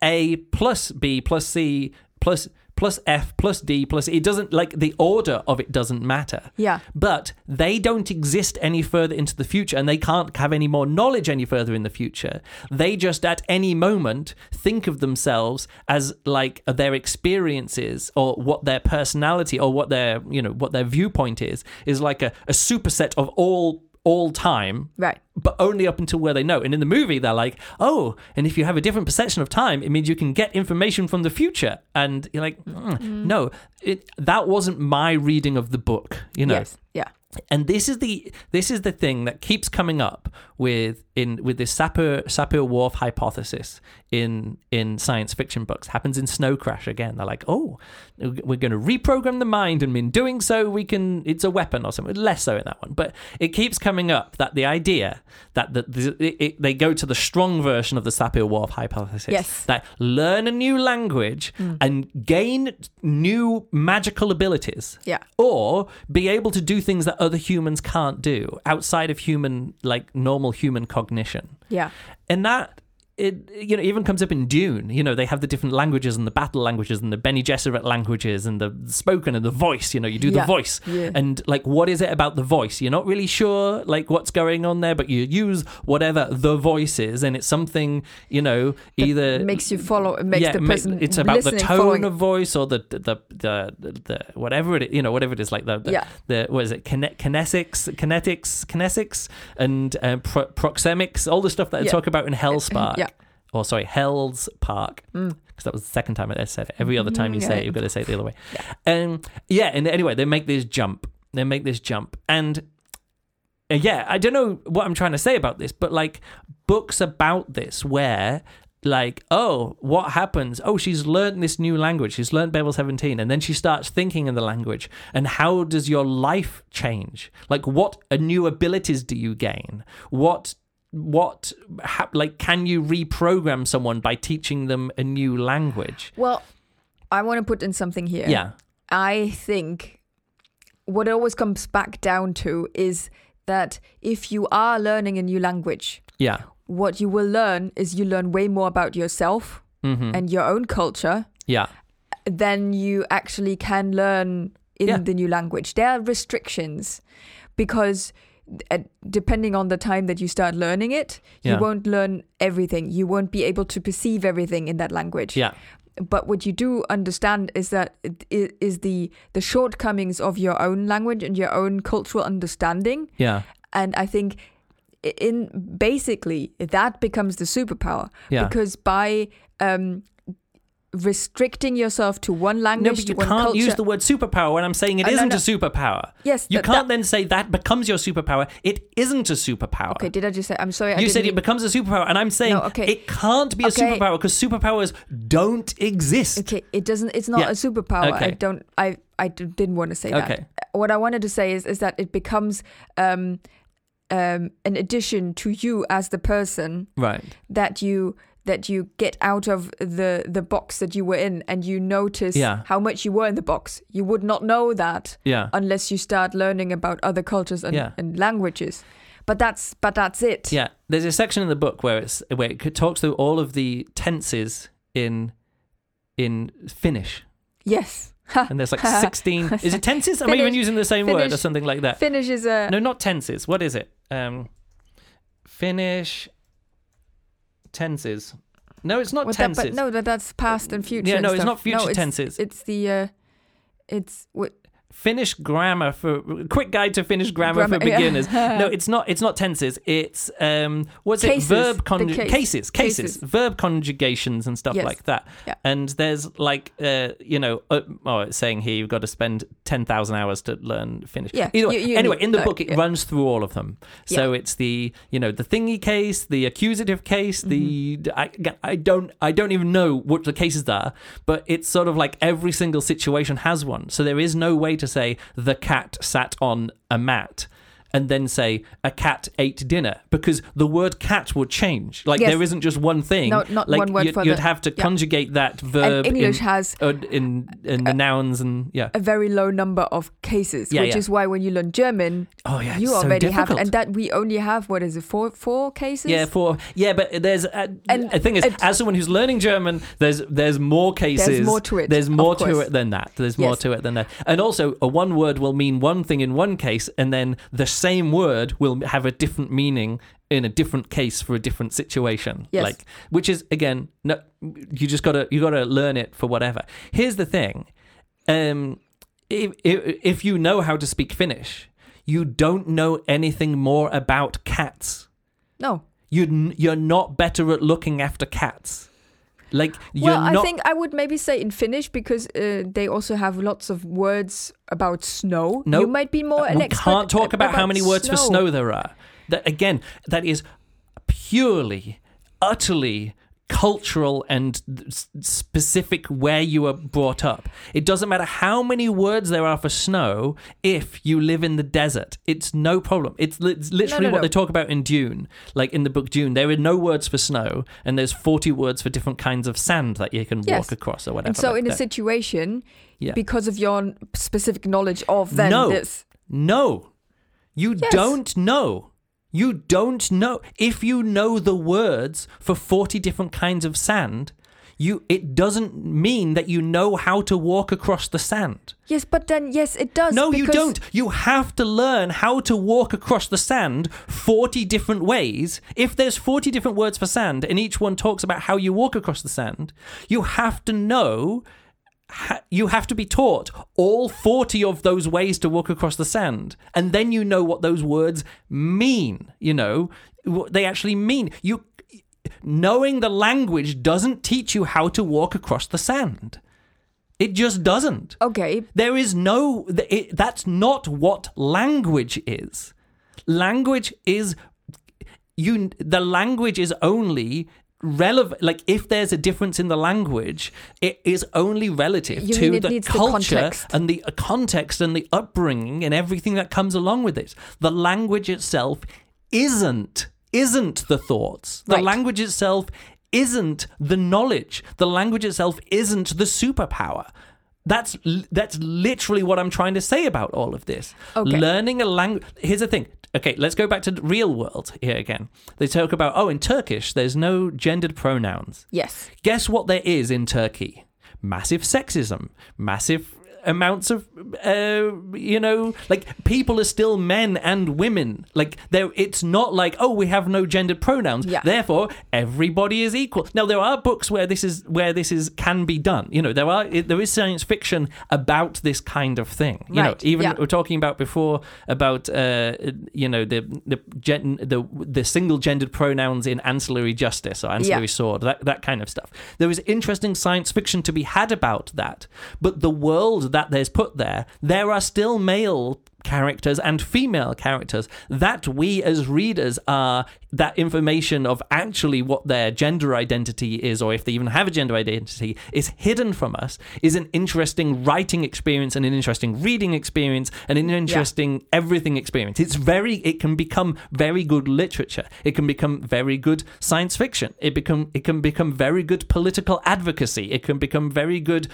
a plus b plus c plus plus f plus d plus it doesn't like the order of it doesn't matter Yeah. but they don't exist any further into the future and they can't have any more knowledge any further in the future they just at any moment think of themselves as like their experiences or what their personality or what their you know what their viewpoint is is like a, a superset of all all time Right. but only up until where they know. And in the movie, they're like, oh, and if you have a different perception of time, it means you can get information from the future. And you're like, mm, no, it, that wasn't my reading of the book, you know. Yes. Yeah. And this is the this is the thing that keeps coming up with in with this Sapir Sapir Whorf hypothesis in in science fiction books. Happens in Snow Crash again. They're like, oh, we're going to reprogram the mind, and in doing so, we can. It's a weapon or something. Less so in that one, but it keeps coming up that the idea that the, the it, it, they go to the strong version of the Sapir Whorf hypothesis. Yes. That learn a new language mm. and gain new magical abilities Yeah. or be able to do things that other humans can't do outside of human like normal human cognition Yeah. and that it you know even comes up in Dune you know they have the different languages and the battle languages and the Bene Gesserit languages and the spoken and the voice you know you do the voice Yeah. and like what is it about the voice you're not really sure like what's going on there but you use whatever the voice is and it's something you know either It makes you follow. Makes yeah, the person. it's about the tone following. of voice or the the the, the, the whatever it you know whatever it is like the the, Yeah. the what is it Kine- kinesics kinetics kinesics and uh, pro- proxemics all the stuff that I talk about in Hellspark Yeah. Or sorry Hell's Park Mm. because that was the second time I said it every other time you say it you've got to say it the other way um yeah and anyway they make this jump they make this jump and uh, yeah, I don't know what I'm trying to say about this, but like books about this where like, oh, what happens? Oh, she's learned this new language. She's learned Babel 17 and then she starts thinking in the language. And how does your life change? Like what new abilities do you gain? What what ha- like can you reprogram someone by teaching them a new language? Well, I want to put in something here. Yeah. I think what it always comes back down to is that if you are learning a new language, Yeah. what you will learn is you learn way more about yourself Mhm. and your own culture Yeah. than you actually can learn in Yeah. the new language. There are restrictions because uh, depending on the time that you start learning it, you Yeah. won't learn everything. You won't be able to perceive everything in that language. Yeah. But what you do understand is that it is the the shortcomings of your own language and your own cultural understanding. Yeah. And I think in basically that becomes the superpower Yeah. because by um, restricting yourself to one No, language, but to you can't culture, use the word superpower when I'm saying it Uh, no, isn't no. a superpower. yes, You that- can't that- then say that becomes your superpower. It isn't a superpower. okay, did I just say? I'm sorry. I you said it becomes a superpower, and I'm saying No, okay. it can't be a Okay. superpower because superpowers don't exist. Okay, it doesn't. It's not Yeah. a superpower. I don't. I I d- didn't want to say that. Okay. What I wanted to say is is that it becomes um, um, an addition to you as the person Right. that you that you get out of the the box that you were in and you notice Yeah. how much you were in the box. You would not know that Yeah. unless you start learning about other cultures and, Yeah. and languages. But that's but that's it. Yeah. There's a section in the book where it's where it talks through all of the tenses in in Finnish, Yes. and there's like 16. is it tenses? Am I even using the same word or something like that? Finnish is a No, not tenses. What is it? Um, Finnish tenses. No, it's not that- tenses. but no, that, that's past and future. Yeah, no, it's not future no, it's, tenses. It's the uh, it's what Finnish grammar for quick guide to Finnish grammar, Grammar, for yeah. beginners. no, it's not. It's not tenses. It's um, what's Cases. it? Verb The conju- case. cases, cases, Cases. verb conjugations and stuff Yes. like that. Yeah. And there's like, uh, you know, uh, oh, it's saying here you've got to spend ten thousand hours to learn Finnish. Yeah, Either way, you- you anyway, need, in the book it yeah. runs through all of them. So it's the you know the thingy case, the accusative case, the Mm-hmm. I, I don't I don't even know what the cases are, but it's sort of like every single situation has one. So there is no way to say the cat sat on a mat and then say a cat ate dinner because the word cat would change. Like Yes. there isn't just one thing. No, not like one word you'd, for you'd the- have to yeah. conjugate that verb and English in, has uh, in in the nouns and yeah. a very low number of cases, Yeah, which yeah. is why when you learn German, Oh yeah, you it's so already have, and that we only have what is it, four four cases? Yeah, for yeah, but there's uh, And the thing is, as someone who's learning German, there's there's more cases. There's more to it, There's more to it than that. There's more to it than that. And also, a one word will mean one thing in one case, and then the same word will have a different meaning in a different case for a different situation. Yes. Like, which is again, no, you just gotta you gotta learn it for whatever. Here's the thing, um, if if, if you know how to speak Finnish. You don't know anything more about cats No. you you're not better at looking after cats. Like you're well, not. I think I would maybe say in Finnish because uh, they also have lots of words about snow. No, you might be more. an we can't talk about, how many words for snow. snow there are. That again, that is purely, utterly cultural and specific where you were brought up. It doesn't matter how many words there are for snow if you live in the desert. It's no problem. It's, li- it's literally no, what no. they talk about in Dune. Like in the book Dune, there are no words for snow and there's 40 words for different kinds of sand that you can Yes. walk across or whatever. And so, like in a situation, Yeah. because of your specific knowledge of then No. this, No. You Yes. don't know. You don't know. If you know the words for 40 different kinds of sand, you it doesn't mean that you know how to walk across the sand. yes, but then yes, it does. No, you don't. You have to learn how to walk across the sand 40 different ways. If there's 40 different words for sand and each one talks about how you walk across the sand, you have to know ha- you have to be taught all 40 of those ways to walk across the sand. And then you know what those words mean you know what they actually mean. You knowing the language doesn't teach you how to walk across the sand. It just doesn't. Okay, there is no it, that's not what language is. Language is you the language is only relevant like if there's a difference in the language it is only relative You to the the culture context. and the uh, context and the upbringing and everything that comes along with it the language itself isn't isn't the thoughts the Right. language itself isn't the knowledge the language itself isn't the superpower that's that's literally what I'm trying to say about all of this. Okay. Learning a language. Here's the thing. Okay, let's go back to the real world here again. They talk about oh, in Turkish there's no gendered pronouns. yes, Guess what there is in Turkey? Massive sexism, massive amounts of uh, you know like people are still men and women. Like there it's not like oh we have no gendered pronouns. Yeah. therefore everybody is equal. Now there are books where this is where this is can be done. You know there are it, there is science fiction about this kind of thing. You know even yeah. we're talking about before about uh you know the the gen, the the single gendered pronouns in ancillary justice or ancillary Yeah. sword that that kind of stuff. There is interesting science fiction to be had about that but the world that there's put there there are still male characters and female characters that we as readers are that information of actually what their gender identity is or if they even have a gender identity is hidden from us is an interesting writing experience and an interesting reading experience and an interesting everything experience. It's very it can become very good literature. It can become very good science fiction. It become it can become very good political advocacy. It can become very good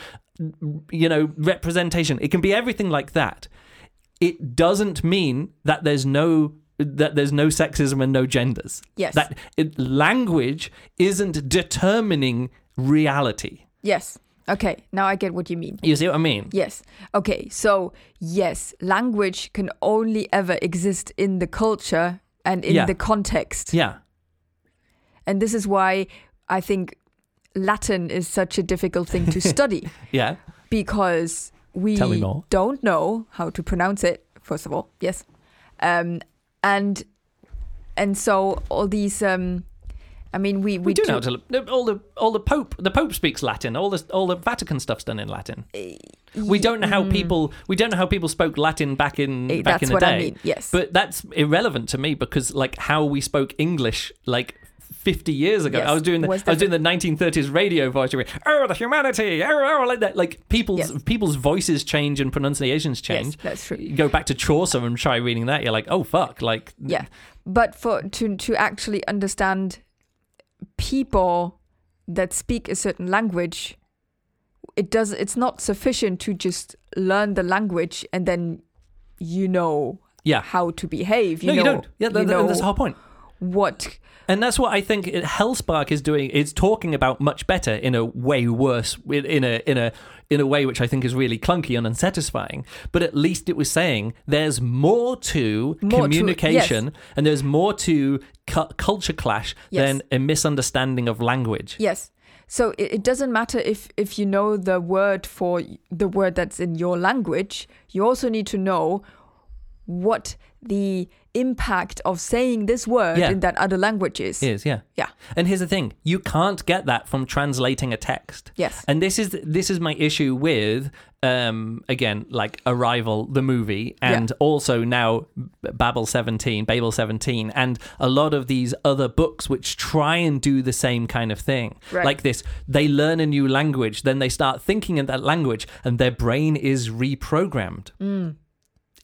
you know representation. It can be everything like that it doesn't mean that there's no that there's no sexism and no genders. Yes. That it, language isn't determining reality. yes. Okay, now I get what you mean. You see what I mean? Yes. Okay, so yes, language can only ever exist in the culture and in Yeah. the context. Yeah. And this is why I think Latin is such a difficult thing to study Yeah. because we Tell me more. don't know how to pronounce it, first of all. Yes. Um, and and so all these um, I mean we we, We, do know how to all the all the Pope the Pope speaks Latin. All the all the Vatican stuff's done in Latin. We don't know how people we don't know how people spoke Latin back in Eh, back that's in the what day. I mean. Yes. But that's irrelevant to me because like how we spoke English like 50 years ago. Yes. I was doing the Was I was doing the 1930s radio voice. Oh, the humanity! Oh, oh," like that. Like people's Yes. people's voices change and pronunciations change. Yes, that's true. You go back to Chaucer and try reading that. You're like, oh fuck! Like Yeah, but for to to actually understand people that speak a certain language, it does. It's not sufficient to just learn the language and then you know yeah. how to behave. You no, know, you don't. Yeah, you that, know that's the whole point. What. And that's what I think Hellspark is doing. It's talking about much better in a way worse, in a in a in a way which I think is really clunky and unsatisfying. But at least it was saying there's more to More to- communication and there's more to cu- culture clash Yes. than a misunderstanding of language. Yes. So it, it doesn't matter if if you know the word for the word that's in your language. You also need to know what the impact of saying this word Yeah. in that other language is. Is yeah. Yeah. And here's the thing: you can't get that from translating a text. Yes. And this is this is my issue with um again like Arrival the movie and also now Babel 17 Babel 17 and a lot of these other books which try and do the same kind of thing Right. like this they learn a new language then they start thinking in that language and their brain is reprogrammed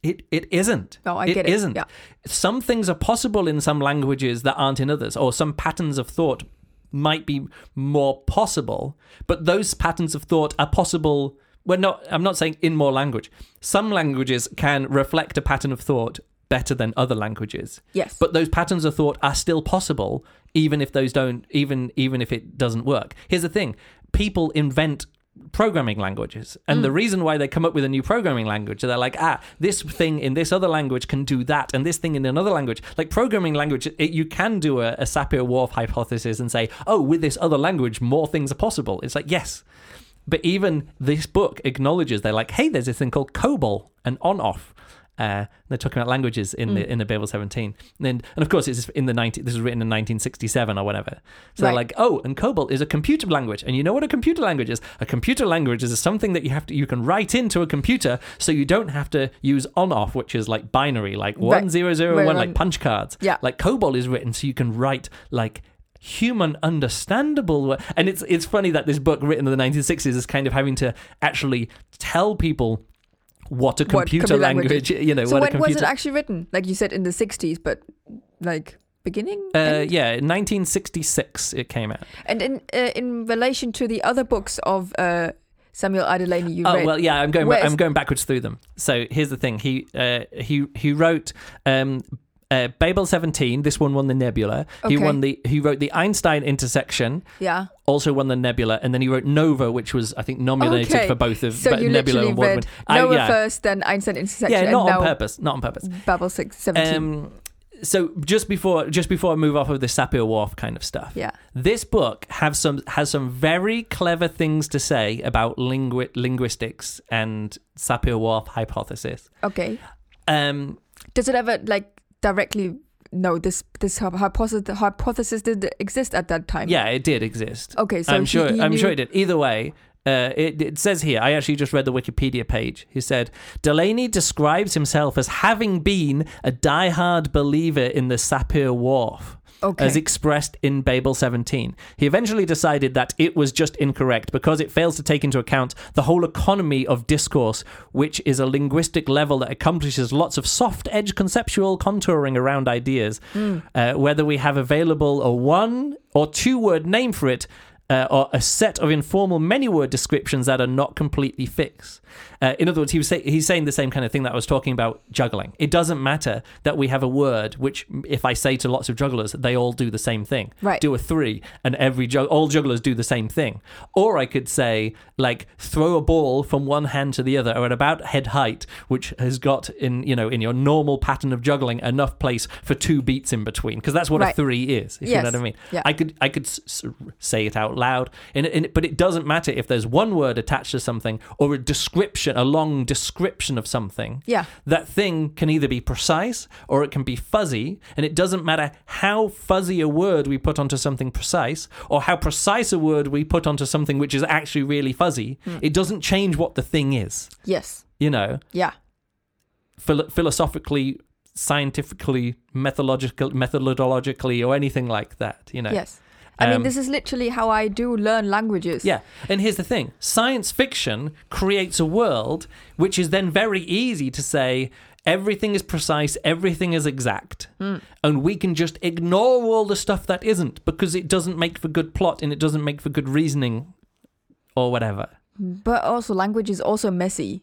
it it isn't No, I get it. isn't Yeah. some things are possible in some languages that aren't in others, or some patterns of thought might be more possible, but those patterns of thought are possible. We're not. I'm not saying in more language. Some languages can reflect a pattern of thought better than other languages, Yes. but those patterns of thought are still possible, even if those don't. Even even if it doesn't work. Here's the thing: people invent programming languages. And the reason why they come up with a new programming language they're like ah this thing in this other language can do that and this thing in another language. Like programming language it, you can do a, a sapir-whorf hypothesis and say oh with this other language more things are possible. It's like yes. But even this book acknowledges they're like hey there's this thing called cobol and on off uh, they're talking about languages in the in the Babel 17, and then, and of course it's in the 19. This was written in 1967 or whatever. So they're like, oh, and COBOL is a computer language, and you know what a computer language is? A computer language is something that you have to you can write into a computer, so you don't have to use on off, which is like binary, like Right. one zero zero Right, one, like punch cards. Yeah. Like COBOL is written so you can write like human understandable and it's it's funny that this book written in the 1960s is kind of having to actually tell people what a What computer computer language, language you know so what a when was it actually written? Like you said in the 60s, but like beginning? uh, yeah 1966 it came out And in uh, in relation to the other books of uh, Samuel R. Delany you Oh read. well, yeah, I'm going. Where's- I'm going backwards through them. So here's the thing. He uh, he he wrote um, uh, Babel 17. This one won the Nebula. He Okay. won the. He wrote the Einstein intersection. yeah. Also won the Nebula, and then he wrote Nova, which was I think nominated Okay. for both of So but you Nebula literally award read win- I- yeah, first, then Einstein intersection, yeah, and not now on purpose, not on purpose. Babel 6, 17. Um, so just before just before I move off of the Sapir Whorf kind of stuff, yeah. this book have some has some very clever things to say about lingu- linguistics and Sapir-Whorf hypothesis. Okay. Um, Does it ever like directly? No, this this hypothesis the hypothesis did exist at that time. yeah, it did exist. Okay, so I'm he- sure. he I'm sure it did. Either way, uh, it, it says here. I actually just read the Wikipedia page. He said Delany describes himself as having been a diehard believer in the Sapir-Whorf. Okay. As expressed in Babel 17. He eventually decided that it was just incorrect because it fails to take into account the whole economy of discourse, which is a linguistic level that accomplishes lots of soft edge conceptual contouring around ideas. Uh, whether we have available a one or two word name for it, uh, or a set of informal many word descriptions that are not completely fixed. Uh, in other words, he was say, he's saying the same kind of thing that I was talking about juggling. It doesn't matter that we have a word which, if I say to lots of jugglers, they all do the same thing. Right. Do a three, and every jug- all jugglers do the same thing. Or I could say like throw a ball from one hand to the other, or at about head height, which has got in you know in your normal pattern of juggling enough place for two beats in between, because that's what a three is. If you know what I mean. Yeah. I could I could s- s- say it out loud, and, and but it doesn't matter if there's one word attached to something or a description, a long description of something. Yeah. That thing can either be precise or it can be fuzzy, and it doesn't matter how fuzzy a word we put onto something precise or how precise a word we put onto something which is actually really fuzzy. Hmm. It doesn't change what the thing is. Yes. You know, Yeah. philo- philosophically scientifically, methodological, methodologically, or anything like that. You know. Yes. I mean, Um, this is literally how I do learn languages. Yeah, and here's the thing science fiction creates a world which is then very easy to say everything is precise, everything is exact. And we can just ignore all the stuff that isn't because it doesn't make for good plot and it doesn't make for good reasoning or whatever. But also, language is also messy.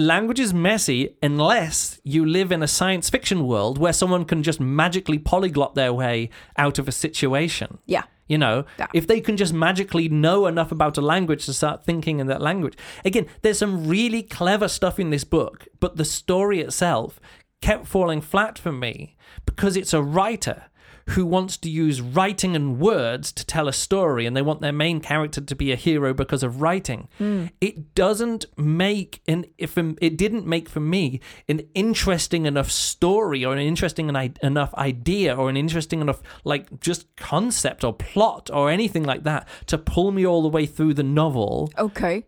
Language is messy unless you live in a science fiction world where someone can just magically polyglot their way out of a situation. Yeah. You know, Yeah. if they can just magically know enough about a language to start thinking in that language. Again, there's some really clever stuff in this book, but the story itself kept falling flat for me because it's a writer who wants to use writing and words to tell a story and they want their main character to be a hero because of writing. Hmm. It doesn't make an if um, it didn't make for me an interesting enough story or an interesting enough idea or an interesting enough like just concept or plot or anything like that to pull me all the way through the novel Okay.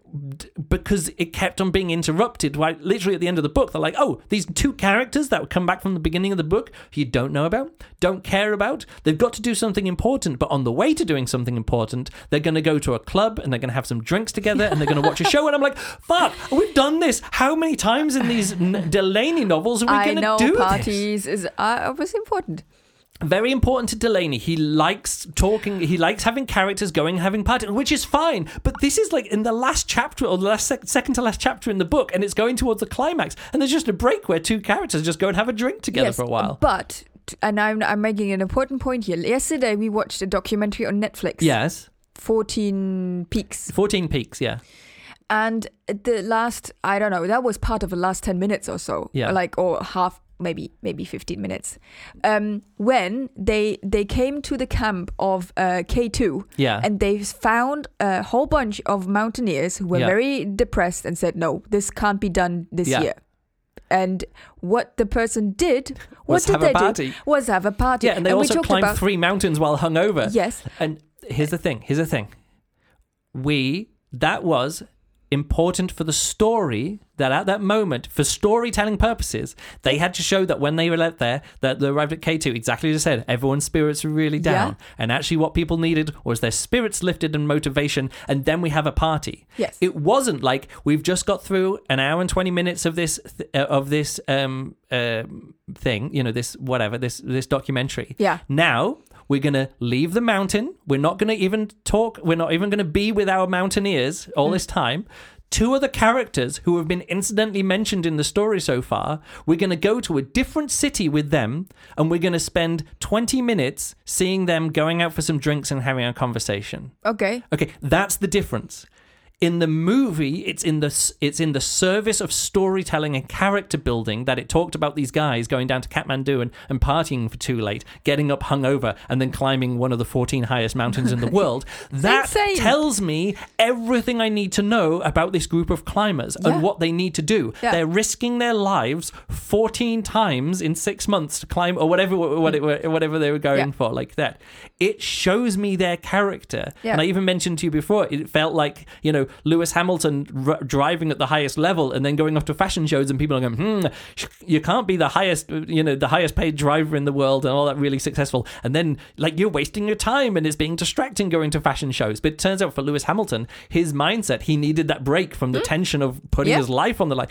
because it kept on being interrupted. Right, literally at the end of the book, they're like, "Oh, these two characters that would come back from the beginning of the book, you don't know about, don't care about. They've got to do something important, but on the way to doing something important, they're going to go to a club and they're going to have some drinks together and they're going to watch a show." And I'm like, "Fuck, we've done this. How many times in these N- Delany novels are we going to do this?" parties is uh, was important. very important to Delany. He likes talking. He likes having characters going and having parties, which is fine. But this is like in the last chapter or the last sec- second to last chapter in the book, and it's going towards the climax. And there's just a break where two characters just go and have a drink together yes, for a while. But and I'm I'm making an important point here. Yesterday we watched a documentary on Netflix. Yes, 14 Peaks. fourteen peaks. Yeah, And the last I don't know, that was part of the last 10 minutes or so. Yeah. Like or half maybe maybe 15 minutes. Um when they they came to the camp of uh K2 yeah, and they found a whole bunch of mountaineers who were Yeah. very depressed and said no this can't be done this Yeah. year and what the person did what Was did have a they party. do was have a party yeah. And they we also climbed about three mountains while hungover. yes And here's the thing. Here's the thing. We that was important for the story that at that moment, for storytelling purposes, they had to show that when they were there, that they arrived at K2, exactly as I said, everyone's spirits were really down. Yeah. And actually what people needed was their spirits lifted and motivation, and then we have a party. Yes. It wasn't like we've just got through an hour and 20 minutes of this th- uh, of this um uh, thing, you know, this whatever, this this documentary. Yeah. Now we're going to leave the mountain. We're not going to even talk. We're not even going to be with our mountaineers all this time. Two other characters who have been incidentally mentioned in the story so far, we're going to go to a different city with them and we're going to spend 20 minutes seeing them going out for some drinks and having a conversation. okay Okay, that's the difference. In the movie, it's in the it's in the service of storytelling and character building that it talked about these guys going down to Kathmandu and, and partying for too late, getting up hungover, and then climbing one of the 14 highest mountains in the world. That insane. tells me everything I need to know about this group of climbers Yeah. and what they need to do. Yeah. They're risking their lives 14 times in six months to climb, or whatever what it, whatever they were going Yeah. for, like that. It shows me their character. Yeah. And I even mentioned to you before, it felt like, you know, Lewis Hamilton r- driving at the highest level and then going off to fashion shows and people are going, hmm, you can't be the highest, you know, the highest paid driver in the world and all that really successful. And then, like, you're wasting your time and it's being distracting going to fashion shows. But it turns out for Lewis Hamilton, his mindset, he needed that break from the tension of putting Yeah. his life on the line.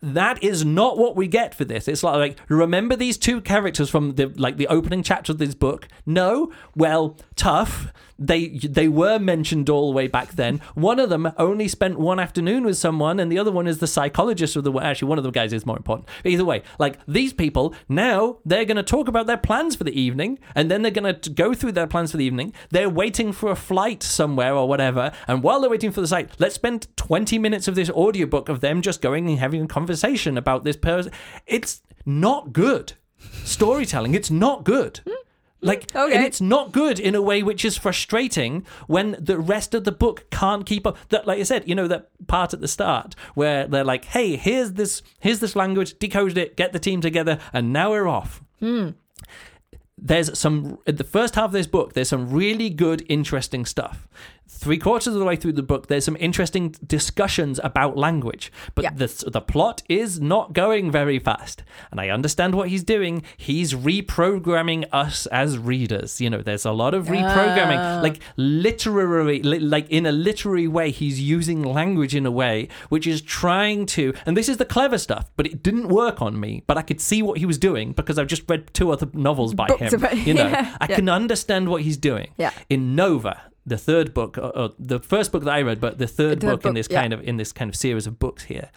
That is not what we get for this. It's like, like remember these two characters from the like the opening chapter of this book? No, well, tough. They they were mentioned all the way back then. One of them only spent one afternoon with someone, and the other one is the psychologist of the. Actually, one of the guys is more important. But either way, like these people now, they're going to talk about their plans for the evening, and then they're going to go through their plans for the evening. They're waiting for a flight somewhere or whatever, and while they're waiting for the flight, let's spend twenty minutes of this audiobook of them just going and having a conversation about this person. It's not good storytelling. It's not good. Hmm? Like, Okay. and it's not good in a way which is frustrating when the rest of the book can't keep up. That, like I said, you know that part at the start where they're like, "Hey, here's this, here's this language, decoded it, get the team together, and now we're off." Hmm. There's some in the first half of this book. There's some really good, interesting stuff. Three quarters of the way through the book, there's some interesting discussions about language, but Yeah. the the plot is not going very fast. And I understand what he's doing. He's reprogramming us as readers. You know, there's a lot of reprogramming, Ah. like literary, li- like in a literary way. He's using language in a way which is trying to, and this is the clever stuff, but it didn't work on me. But I could see what he was doing because I've just read two other novels by Books him. about- you know, Yeah, I yeah. can understand what he's doing. Yeah. In Nova, the third book, or, or the first book that I read, but the third The third book, in this yeah. kind of in this kind of series of books here,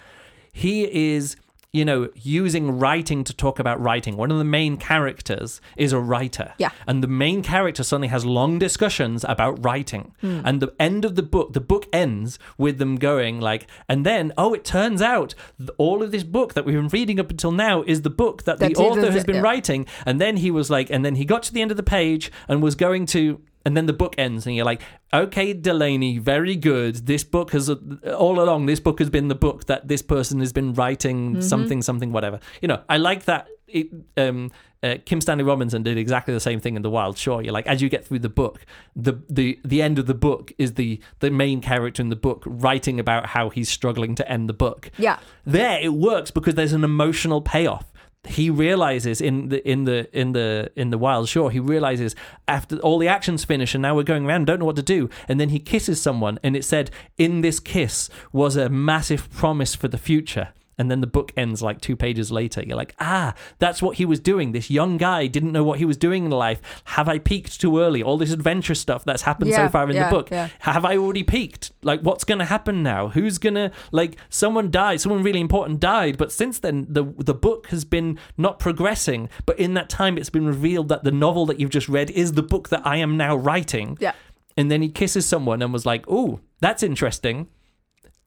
he is you know using writing to talk about writing. One of the main characters is a writer, Yeah. and the main character suddenly has long discussions about writing. Hmm. And the end of the book, the book ends with them going like, and then oh, it turns out all of this book that we've been reading up until now is the book that the author has been yeah. writing. And then he was like, and then he got to the end of the page and was going to. And then the book ends, and you're like, "Okay, Delany, very good. This book has all along. This book has been the book that this person has been writing Mm-hmm. something, something, whatever. You know, I like that. It, um, uh, Kim Stanley Robinson did exactly the same thing in The Wild Shore. You're like, as you get through the book, the the the end of the book is the the main character in the book writing about how he's struggling to end the book Yeah. there it works because there's an emotional payoff he realizes in the in the in the in the wild shore he realizes after all the actions finish and now we're going around don't know what to do. And then he kisses someone and it said in this kiss was a massive promise for the future and then the book ends like two pages later. You're like, ah, that's what he was doing. This young guy didn't know what he was doing in life. Have I peaked too early? All this adventure stuff that's happened so far in yeah, the book. yeah. Have I already peaked? Like, what's going to happen now? Who's going to, like, someone died, someone really important died, but since then, the, the book has been not progressing. But in that time, it's been revealed that the novel that you've just read is the book that I am now writing. Yeah. And then he kisses someone and was like, oh, that's interesting.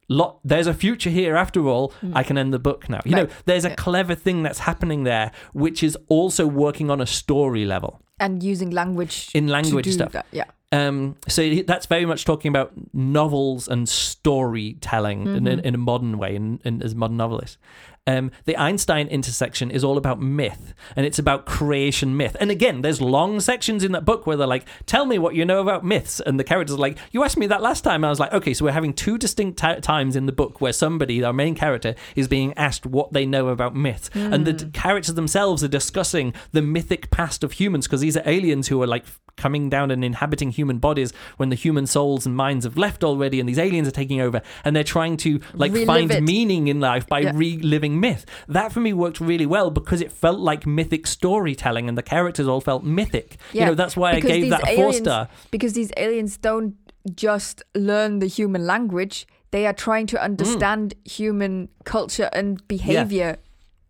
Lot, there's a future here after all. I can end the book now. You know, there's a Yeah. clever thing that's happening there, which is also working on a story level And using language in language stuff. that. Yeah. Um, so that's very much talking about novels and storytelling in, in, in a modern way, in, in, as modern novelist. Um, the Einstein intersection is all about myth, and it's about creation myth. And again, there's long sections in that book where they're like, "Tell me what you know about myths," and the characters are like, "You asked me that last time." And I was like, "Okay, so we're having two distinct ti times in the book where somebody, our main character, is being asked what they know about myths, and the d- characters themselves are discussing the mythic past of humans because these are aliens who are like coming down and inhabiting human bodies when the human souls and minds have left already and these aliens are taking over and they're trying to like Relive find it. meaning in life by Yeah. reliving myth. That for me worked really well because it felt like mythic storytelling and the characters all felt mythic. You Yeah, know that's why i gave that a four star. because these aliens don't just learn the human language. They are trying Mm. to understand human culture and behavior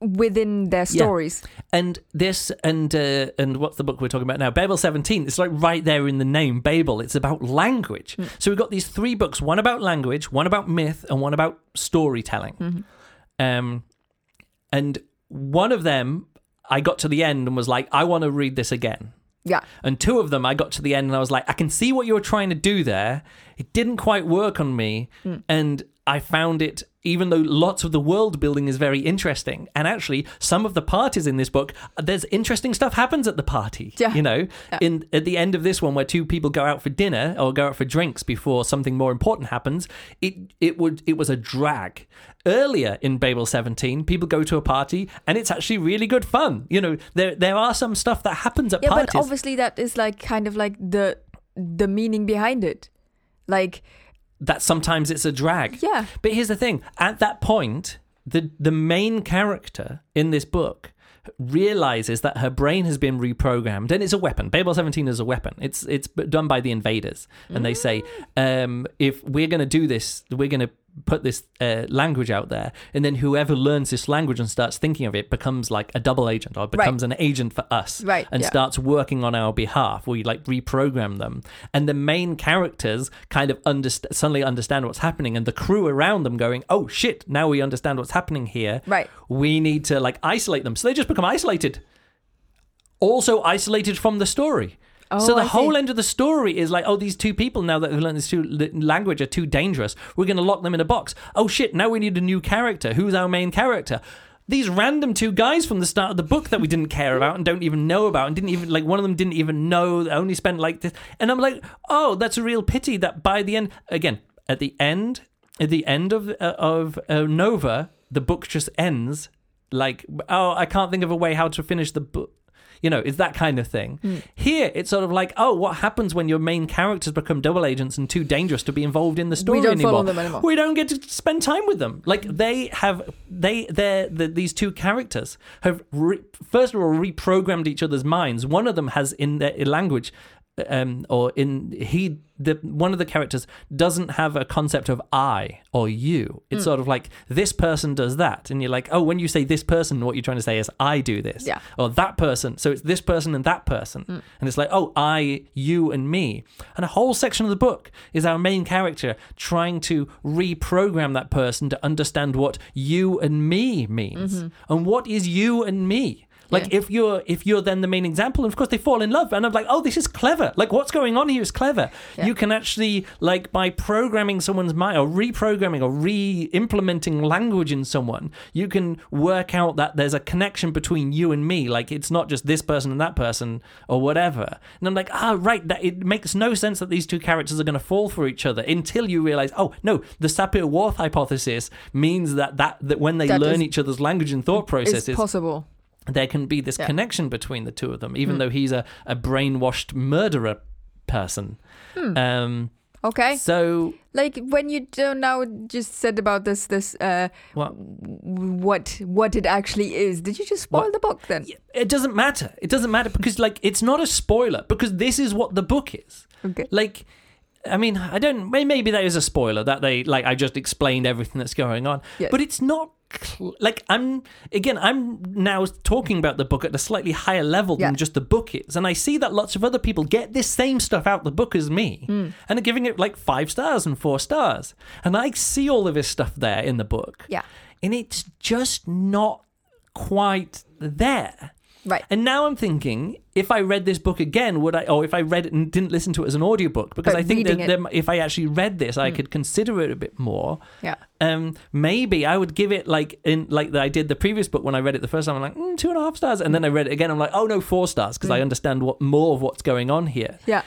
within their Yeah. stories. And this and uh, and what's the book we're talking about now? Babel 17 it's like right there in the name babel. It's about language. Hmm. so we've got these three books one about language one about myth and one about storytelling. Mm-hmm. um and one of them i got to the end and was like i want to read this again. Yeah. And two of them i got to the end and i was like i can see what you were trying to do there. It didn't quite work on me. Hmm. and i found it even though lots of the world building is very interesting and actually some of the parties in this book there's interesting stuff happens at the party Yeah. you know? Yeah. in at the end of this one where two people go out for dinner or go out for drinks before something more important happens it it would it was a drag. Earlier in babel 17 people go to a party and it's actually really good fun you know? There there are some stuff that happens at yeah parties. but obviously that is like kind of like the the meaning behind it. Like that sometimes it's a drag. yeah But here's the thing: at that point, the the main character in this book realizes that her brain has been reprogrammed, and it's a weapon. Babel 17 is a weapon. It's it's done by the invaders, and they say, um, if we're going to do this, we're going to put this uh, language out there, and then whoever learns this language and starts thinking of it becomes like a double agent or becomes an agent for us, Right, And yeah. starts working on our behalf. We like reprogram them, and the main characters kind of underst- suddenly understand what's happening, and the crew around them going, "Oh shit! Now we understand what's happening here. Right. We need to like isolate them." So they just become isolated. Also isolated from the story. Oh, so the I see. whole end of the story is like, oh, these two people now that have learned this two language are too dangerous. We're going to lock them in a box. Oh shit! Now we need a new character. Who's our main character? these random two guys from the start of the book that we didn't care about and don't even know about and didn't even like one of them didn't even know only spent like this and i'm like oh that's a real pity that by the end again at the end at the end of uh, of uh, nova the book just ends like oh i can't think of a way how to finish the book you know it's that kind of thing Hmm. here it's sort of like oh what happens when your main characters become double agents and too dangerous to be involved in the story don't anymore follow them anymore. we don't get to spend time with them. Like they have, they they're the, these two characters have re, first of all reprogrammed each other's minds. One of them has in their language, um, or in he the one of the characters doesn't have a concept of I or you. It's Hmm. sort of like this person does that, and you're like, oh, when you say this person, what you're trying to say is I do this, Yeah. or that person. So it's this person and that person, and it's like, oh, I, you, and me. And a whole section of the book is our main character trying to reprogram that person to understand what you and me means, and what is you and me. Like Yeah. if you're if you're then the main example, and of course they fall in love, and I'm like, oh, this is clever. Like what's going on here is clever. Yeah. You can actually like by programming someone's mind or reprogramming or re-implementing language in someone, you can work out that there's a connection between you and me. Like it's not just this person and that person or whatever. And I'm like, ah, right. That it makes no sense that these two characters are going to fall for each other until you realize, oh no, the Sapir-Whorf hypothesis means that that that when they That learn each other's language and thought It's processes, possible. There can be this Yeah. connection between the two of them, even Hmm. though he's a, a brainwashed murderer person. Hmm. Um, Okay. so Like when you don't now just said about this this uh what? what what it actually is. Did you just spoil What? the book then? It doesn't matter. It doesn't matter because like it's not a spoiler because this is what the book is. Okay. Like, I mean, I don't. Maybe that is a spoiler that they like. I just explained everything that's going on, but it's not. Cl- like I'm again. I'm now talking about the book at a slightly higher level Yeah. than just the book is, and I see that lots of other people get this same stuff out the book as me, Hmm. and are giving it like five stars and four stars, and I see all of this stuff there in the book, Yeah. and it's just not quite there. Right. And now I'm thinking, if I read this book again, would I? Or if I read it and didn't listen to it as an audiobook, because But I think that Hmm. if I actually read this, I could consider it a bit more. Yeah. Um, maybe I would give it like in like I did the previous book when I read it the first time. I'm like mm, two and a half stars, and then I read it again. I'm like, oh no, four stars because I understand what more of what's going on here. Yeah.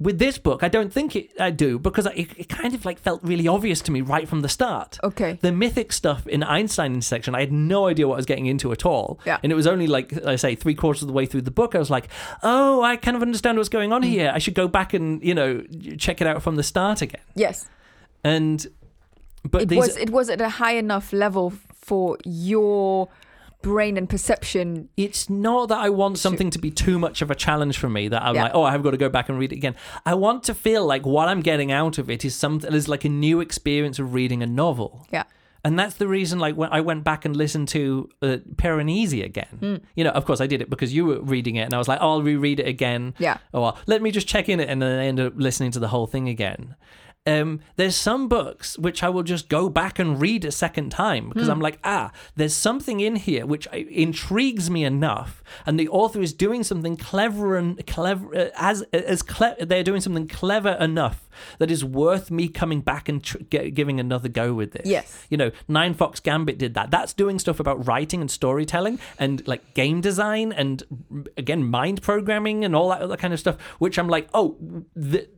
With this book, I don't think it, I do because it, it kind of like felt really obvious to me right from the start. Okay. The mythic stuff in Einstein section, I had no idea what I was getting into at all. Yeah. And it was only like I say, three quarters of the way through the book, I was like, oh, I kind of understand what's going on Mm. here. I should go back and you know check it out from the start again. Yes. And but it was it was at a high enough level for your brain and perception. it's not that I want something to be too much of a challenge for me that I'm Yeah. like, oh, I've got to go back and read it again. I want to feel like what I'm getting out of it is something is like a new experience of reading a novel. Yeah. And that's the reason, like, when I went back and listened to uh, Piranesi again. Hmm. You know, of course, I did it because you were reading it, and I was like, oh, I'll reread it again. Yeah. Oh, well, let me just check in it, and then I ended up listening to the whole thing again. Um, there's some books which I will just go back and read a second time because I'm like, ah, there's something in here which intrigues me enough, and the author is doing something clever and clever uh, as as cle- they're doing something clever enough that is worth me coming back and tr- giving another go with this. Yes. You know, Ninefox Gambit did that. That's doing stuff about writing and storytelling and like game design and again mind programming and all that other kind of stuff. Which I'm like, oh, th-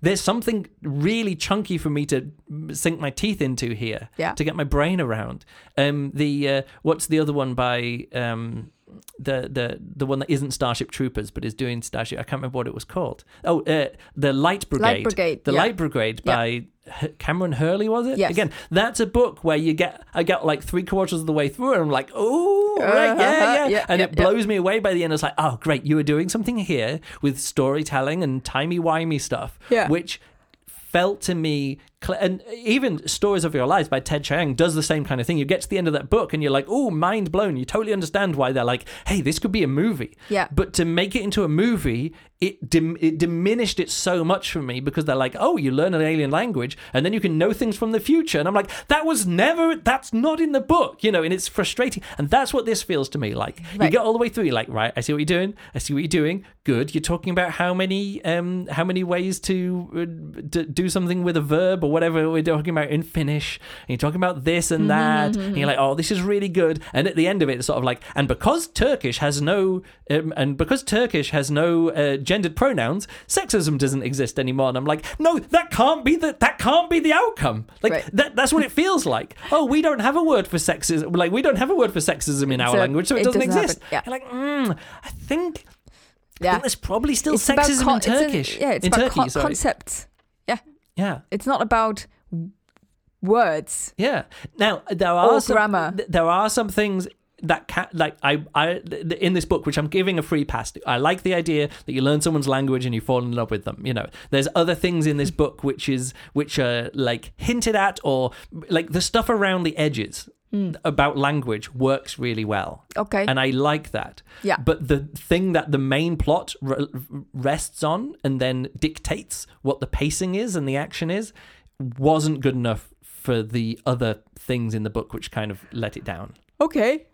there's something really chunky for me to sink my teeth into here. Yeah. To get my brain around. Um, the uh, what's the other one by um. The, the the one that isn't Starship Troopers but is doing Starship I can't remember what it was called. Oh, uh, the Light Brigade. Light Brigade, The yeah. Light Brigade by H- Kameron Hurley was it? Yes. Again, that's a book where you get I got like three quarters of the way through and I'm like, oh right, Uh-huh, yeah, yeah. yeah, and yeah, it blows me away by the end. It's like, oh great, you were doing something here with storytelling and timey-wimey stuff, Yeah. which felt to me and even stories of your lives by ted chiang does the same kind of thing. You get to the end of that book and you're like oh mind blown you totally understand why they're like hey this could be a movie. Yeah. but to make it into a movie it dim- it diminished it so much for me because they're like oh you learn an alien language and then you can know things from the future. And i'm like that was never that's not in the book you know and it's frustrating. And that's what this feels to me like. You get all the way through you're like right i see what you're doing. I see what you're doing. Good. You're talking about how many um how many ways to uh, d- do something with a verb or whatever we're talking about in Finnish, and you're talking about this and that, and you're like, oh, this is really good. And at the end of it, it's sort of like, and because Turkish has no, um, and because Turkish has no uh, gendered pronouns, sexism doesn't exist anymore. And I'm like, no, that can't be the that can't be the outcome. Like Right. that that's what it feels like. Oh, we don't have a word for sexism. Like we don't have a word for sexism in our So language, so it, it doesn't, doesn't exist. Yeah. You're like, mm, I think. I Yeah. think there's probably still It's sexism con- in an- Turkish. yeah, it's in about Turkey, sorry. concepts. Yeah, It's not about words. yeah. Now there are some, grammar. th- There are some things that can like I I th- in this book which I'm giving a free pass. to. I like the idea that you learn someone's language and you fall in love with them. You know, there's other things in this book which is which are like hinted at or like the stuff around the edges Mm. about language works really well. Okay. and I like that. Yeah. But the thing that the main plot re- rests on and then dictates what the pacing is and the action is wasn't good enough for the other things in the book, which kind of let it down. okay.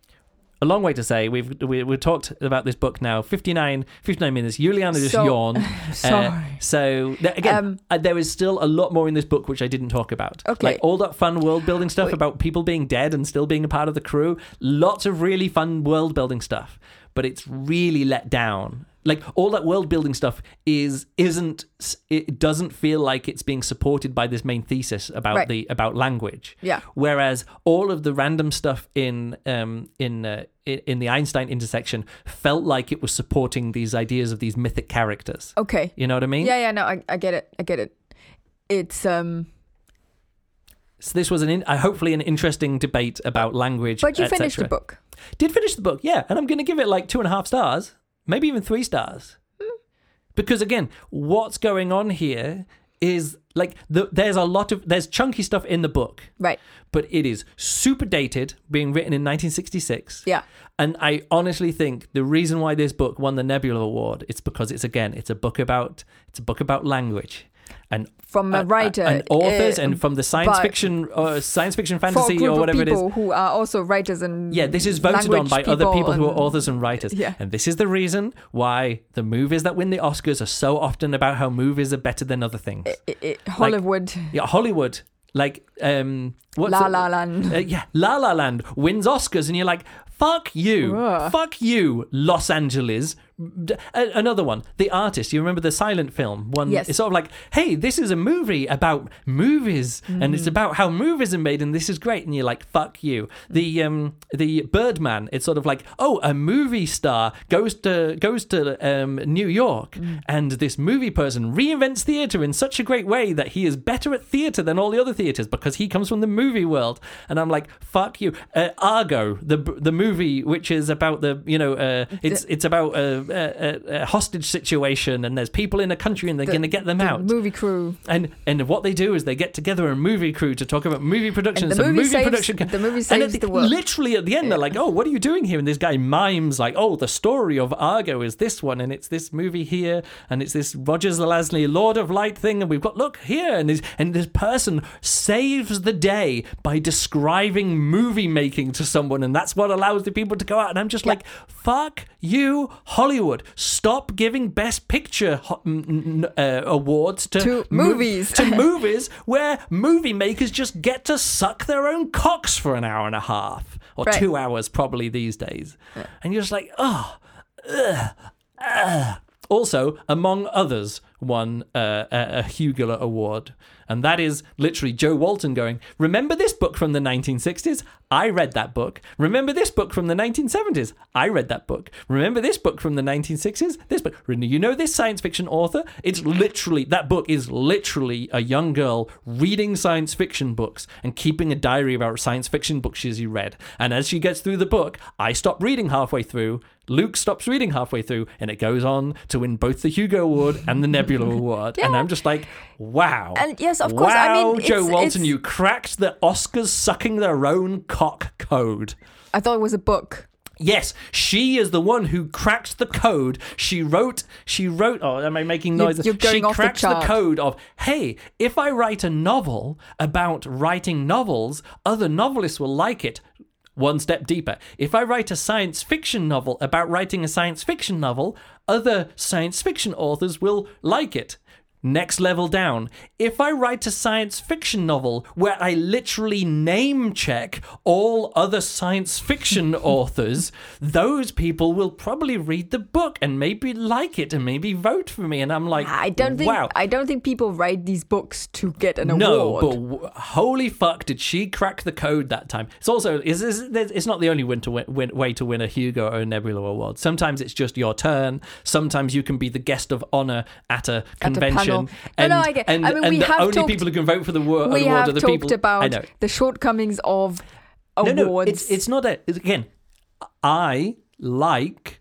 A long way to say we've we, we've talked about this book now 59, 59 minutes. Juliana just So- yawned. Sorry. Uh, so th- again, Um, uh, there is still a lot more in this book which I didn't talk about. Okay. like all that fun world building stuff Wait. about people being dead and still being a part of the crew. Lots of really fun world building stuff, but it's really let down. Like all that world building stuff is isn't it doesn't feel like it's being supported by this main thesis about Right. the about language. Yeah. Whereas all of the random stuff in um, in uh, in the Einstein intersection felt like it was supporting these ideas of these mythic characters. Okay. You know what I mean? Yeah, yeah, no, I, I get it. I get it. It's um So this was an in, uh, hopefully an interesting debate about language. but you finished the book. Did finish the book, yeah, and I'm going to give it like two and a half stars, maybe even three stars, because again, what's going on here is like the, there's a lot of there's chunky stuff in the book, Right. but it is super dated, being written in 1966. Yeah. And I honestly think the reason why this book won the Nebula Award is because it's again it's a book about it's a book about language and From a uh, writer. and authors uh, and from the science fiction or science fiction fantasy or whatever it is. who are also writers and Yeah, this is voted on by other people who are authors and writers. Yeah. And this is the reason why the movies that win the Oscars are so often about how movies are better than other things. i- i- Hollywood, yeah, Hollywood, like um what's La it- La Land. uh, yeah, La La Land wins Oscars, and you're like, fuck you. Ugh. Fuck you, Los Angeles. D- a- Another one, The Artist. You remember the silent film? One. Yes. It's sort of like, hey, this is a movie about movies, and it's about how movies are made, and this is great. And you're like, fuck you. The um the Birdman. It's sort of like, oh, a movie star goes to goes to um New York, and this movie person reinvents theater in such a great way that he is better at theater than all the other theaters because he comes from the movie world. And I'm like, fuck you. Uh, Argo, the the movie which is about the you know uh, it's it's about a, a, a hostage situation and there's people in a country and they're The- going to get them the out. movie crew. And and what they do is they get together a movie crew to talk about movie production. And the movie movie saves- production. the movie saves at the world. Literally at the end, they're like, "Oh, what are you doing here?" And this guy mimes like, "Oh, the story of Argo is this one, and it's this movie here, and it's this Roger Zelazny's Lord of Light thing, and we've got look here, and this and this person saves the day by describing movie making to someone, and that's what allows the people to go out. And I'm just Yeah. like, fuck you, Hollywood! Stop giving Best Picture ho- n- n- uh, awards to To mo- movies. to movies where movie makers just get to suck their own cocks for an hour and a half or Right. two hours probably these days and you're just like oh ugh, ugh. also among others won uh, a, a hugo award and that is literally Jo Walton going remember this book from the 1960s i read that book. Remember this book from the 1970s i read that book. Remember this book from the 1960s this book. You know this science fiction author? It's literally that book is literally a young girl reading science fiction books and keeping a diary about science fiction books she's read. And as she gets through the book i stop reading halfway through Luke stops reading halfway through, and it goes on to win both the Hugo Award and the Nebula Award. And I'm just like, wow. And yes, of course, I Wow, mean, Jo it's- Walton, it's- you cracked the Oscars sucking their own cock code. I thought it was a book. Yes, she is the one who cracked the code. She wrote, she wrote, oh, am I making You're- noise? you're going she off the cracked the, chart. code of, hey, if I write a novel about writing novels, other novelists will like it. One step deeper. If I write a science fiction novel about writing a science fiction novel, other science fiction authors will like it. Next level down. If I write a science fiction novel where I literally name check all other science fiction authors, those people will probably read the book and maybe like it and maybe vote for me. And I'm like, I don't think wow. I don't think people write these books to get an No, award. but w- holy fuck, did she crack the code that time? It's also is is it's not the only win to win, win, way to win a Hugo or a Nebula award. Sometimes it's just your turn. Sometimes you can be the guest of honor at a At convention. No, and, no, I get- and, I mean, and we the have only talked- people who can vote for the wa- we award have are the talked people. about I know. the shortcomings of awards. no, it's it's not a. It's, again, I like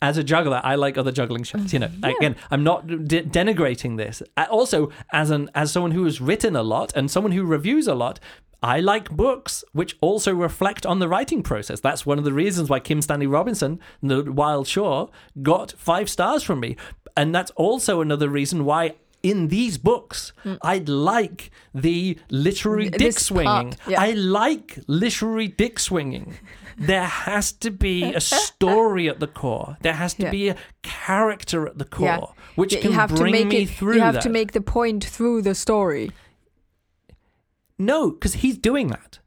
as a juggler. I like other juggling shows. You know, again, I'm not de- denigrating this. I- Also, as an as someone who has written a lot and someone who reviews a lot. I like books which also reflect on the writing process. That's one of the reasons why Kim Stanley Robinson, The Wild Shore, got five stars from me. And that's also another reason why in these books mm. I'd like the literary dick swinging. yeah. I like literary dick swinging. There has to be a story at the core. There has to Yeah. be a character at the core, Yeah. which Yeah, can you have bring to make me it, through You have that. to make the point through the story. No, because he's doing that.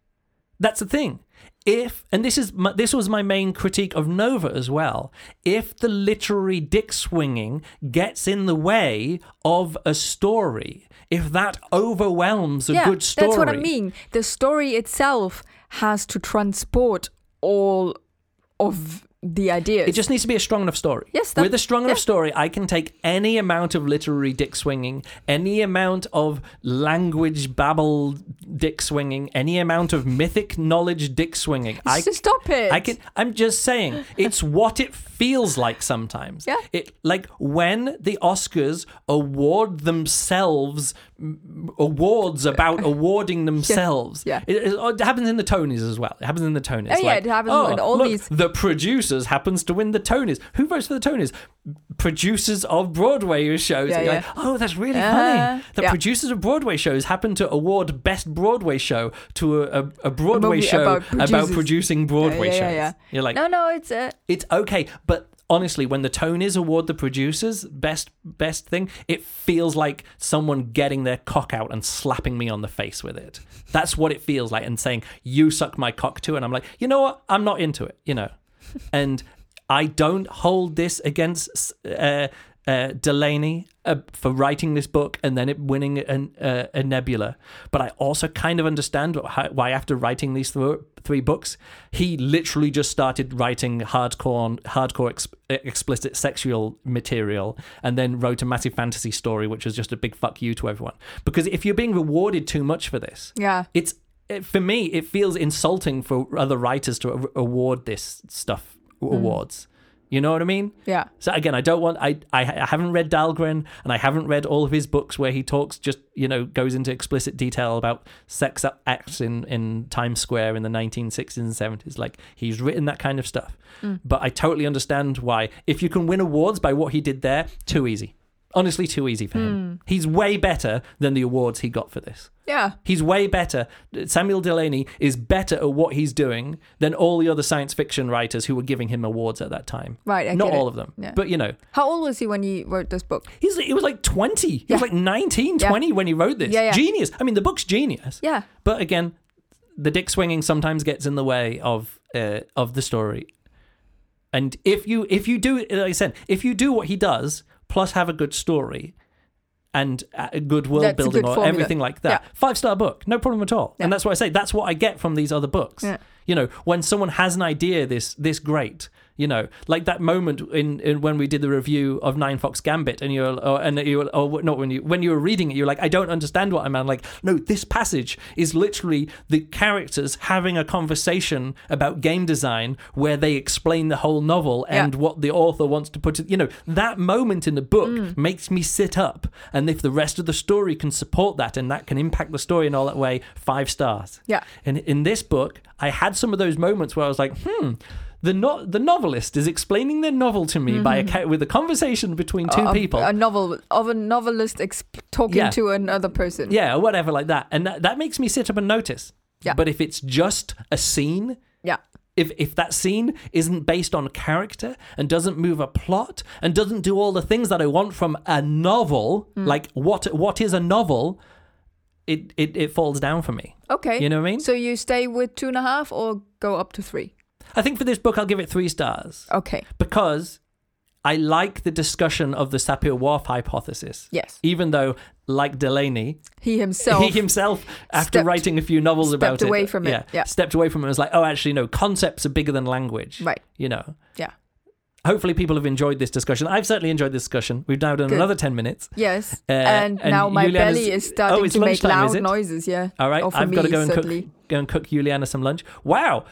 That's the thing. If and this is my, this was my main critique of Nova as well. If the literary dick swinging gets in the way of a story, if that overwhelms a yeah, good story, that's what I mean. The story itself has to transport all of the ideas. It just needs to be a strong enough story. Yes, that- With a strong enough yeah. story, I can take any amount of literary dick swinging, any amount of language babble dick swinging, any amount of mythic knowledge dick swinging. I stop it. I can. I'm just saying, it's what it feels like sometimes. Yeah. It like when the Oscars award themselves awards about awarding themselves. Yeah. It, it- it happens in the Tonys as well. It happens in the Tonys. Oh, yeah, it happens oh, in all look, these- The producers happens to win the Tonys. Who votes for the Tonys? Producers of Broadway shows. Yeah, yeah. like, oh, that's really Uh, funny. The yeah. producers of Broadway shows happen to award best Broadway show to a, a, a Broadway movie show about about, producing Broadway yeah, yeah, shows. yeah. You're like, no, no, it's uh, it's okay, but honestly, when the Tonys award the producers best best thing, it feels like someone getting their cock out and slapping me on the face with it. That's what it feels like, and saying "you suck my cock too," and I'm like, you know what? I'm not into it, you know. and I don't hold this against uh, uh, Delany uh, for writing this book and then it winning an, uh, a Nebula. But I also kind of understand why, why after writing these th- three books, he literally just started writing hardcore, hardcore ex- explicit sexual material and then wrote a massive fantasy story, which was just a big fuck you to everyone. Because if you're being rewarded too much for this, yeah. it's it, for me it feels insulting for other writers to award this stuff awards you know what i mean? Yeah. so again i don't want I, I i haven't read Dhalgren and i haven't read all of his books where he talks just you know goes into explicit detail about sex acts in in times square in the 1960s and 70s like he's written that kind of stuff. Mm. But i totally understand why. If you can win awards by what he did there too easy honestly too easy for him he's way better than the awards he got for this Yeah. He's way better. Samuel Delany is better at what he's doing than all the other science fiction writers who were giving him awards at that time. Right. I Not all it. of them, Yeah. but you know, How old was he when he wrote this book? he's he was like 20. He Yeah. was like 19, Yeah. 20 when he wrote this. Yeah, yeah. Genius. I mean, the book's genius. Yeah. But again, the dick swinging sometimes gets in the way of uh, of the story. And if you if you do like I said, if you do what he does plus have a good story and a good world That's building good or formula. everything like that, Yeah. five star book, no problem at all. Yeah. And that's what I say. That's what I get from these other books. Yeah. You know, when someone has an idea this this great, you know, like that moment in, in when we did the review of Ninefox Gambit, and you're or, and you or not when you when you were reading it, you're like, I don't understand what I'm. I'm like, no, this passage is literally the characters having a conversation about game design where they explain the whole novel Yeah. and what the author wants to put. it You know, that moment in the book makes me sit up, and if the rest of the story can support that and that can impact the story in all that way, five stars. Yeah. And in this book, I had some of those moments where I was like, hmm. The no- the novelist is explaining their novel to me by a ca- with a conversation between two Of people. A novel of a novelist exp- talking Yeah. to another person. yeah, or whatever like that. And that, that makes me sit up and notice. Yeah. But if it's just a scene, Yeah. if if that scene isn't based on character and doesn't move a plot and doesn't do all the things that I want from a novel, Hmm. like what what is a novel, it, it it falls down for me. Okay. You know what I mean? So you stay with two and a half or go up to three? I think for this book I'll give it three stars Okay. because I like the discussion of the Sapir-Whorf hypothesis. Yes. Even though, like Delany, He himself. he himself, after stepped- writing a few novels about it, Stepped away from it, yeah. stepped away from it. and was like, oh, actually, no, concepts are bigger than language. Right. You know. Yeah. Hopefully, people have enjoyed this discussion. I've certainly enjoyed this discussion. We've now done Good. another ten minutes. Yes. Uh, and, and now my Juliana's- belly is starting Oh, to make loud noises. Yeah. All right, I've got to go and certainly. cook, go and cook Juliana some lunch. Wow,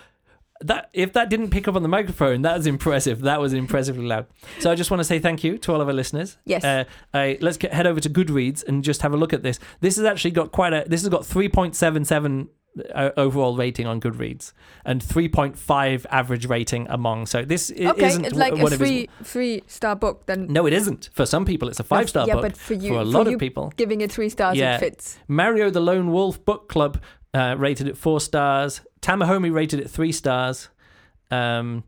that if that didn't pick up on the microphone, that was impressive. That was impressively loud. So I just want to say thank you to all of our listeners. Yes. Uh, I, let's get, head over to Goodreads and just have a look at this. This has actually got quite a. This has got three point seven seven. Uh, overall rating on Goodreads and 3.5 average rating among so this i- Okay, isn't it's like one a three three star book. Then no it isn't for some people it's a five star yeah, book but for you, for a lot you of people giving it three stars, Yeah. it fits. Mario the Lone Wolf Book Club uh, rated it four stars. Tamahomi rated it three stars. Um,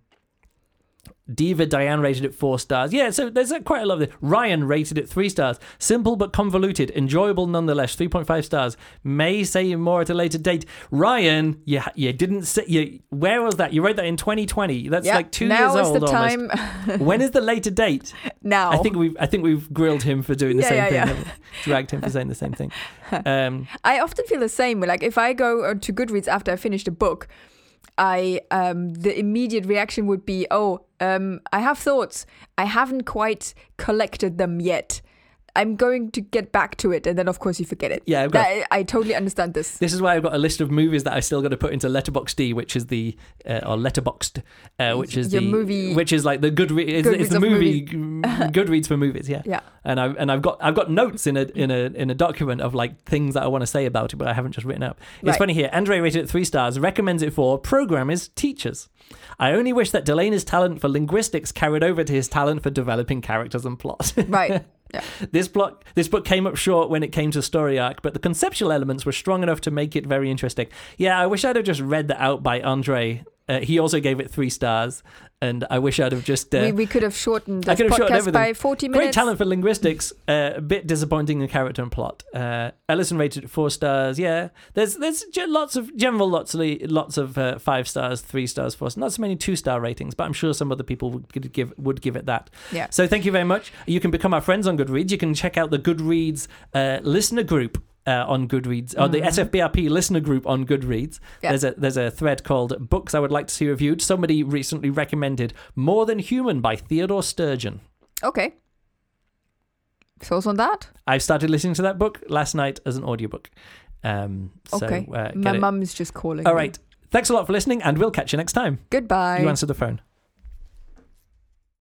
Diva Diane rated it four stars. Yeah, so there's quite a lot of this. Ryan rated it three stars. Simple but convoluted, enjoyable nonetheless. Three point five stars. May say more at a later date. Ryan, you you didn't say you. Where was that? You wrote that in 2020. That's yeah. like two now years is old the time. when is the later date? now. I think we've I think we've grilled him for doing the Yeah, same yeah, thing. yeah. Dragged him for saying the same thing. Um, I often feel the same. Like if I go uh, to Goodreads after I finished a book, I um the immediate reaction would be, "Oh, um I have thoughts. I haven't quite collected them yet. I'm going to get back to it." And then of course you forget it. Yeah, I've got- That- I totally understand this. This is why I've got a list of movies that I still got to put into Letterboxd, which is the uh, or Letterboxd, uh, which is Your the movie- which is like the Goodreads. It's, Goodreads it's the movie Goodreads for movies, yeah. Yeah. And I and I've got I've got notes in a in a in a document of like things that I want to say about it, but I haven't just written up. It's Right. funny here. Andre rated it three stars. Recommends it for programmers, teachers. I only wish that Delany's talent for linguistics carried over to his talent for developing characters and plot. Right. Yeah. This plot, this book came up short when it came to story arc, but the conceptual elements were strong enough to make it very interesting. Yeah, I wish I'd have just read that out by Andre. Uh, he also gave it three stars, and I wish I'd have just. Uh, we, we could have shortened I this could have shortened podcast everything. by 40 Great talent for linguistics, uh, a bit disappointing in character and plot. Uh, Ellison rated it four stars. Yeah, there's there's lots of general lots of lots of uh, five stars, three stars, four. Not so many two star ratings, but I'm sure some other people would give would give it that. Yeah. So thank you very much. You can become our friends on Goodreads. You can check out the Goodreads uh, listener group. Uh, on Goodreads, or the SFBRP listener group on Goodreads, Yeah. there's a there's a thread called "Books I Would Like to See Reviewed." Somebody recently recommended "More Than Human" by Theodore Sturgeon. Okay. Thoughts on that? I started listening to that book last night as an audiobook. Um, so, okay. uh, My it. mum is just calling. All right. me. Thanks a lot for listening, and we'll catch you next time. Goodbye. You answer the phone.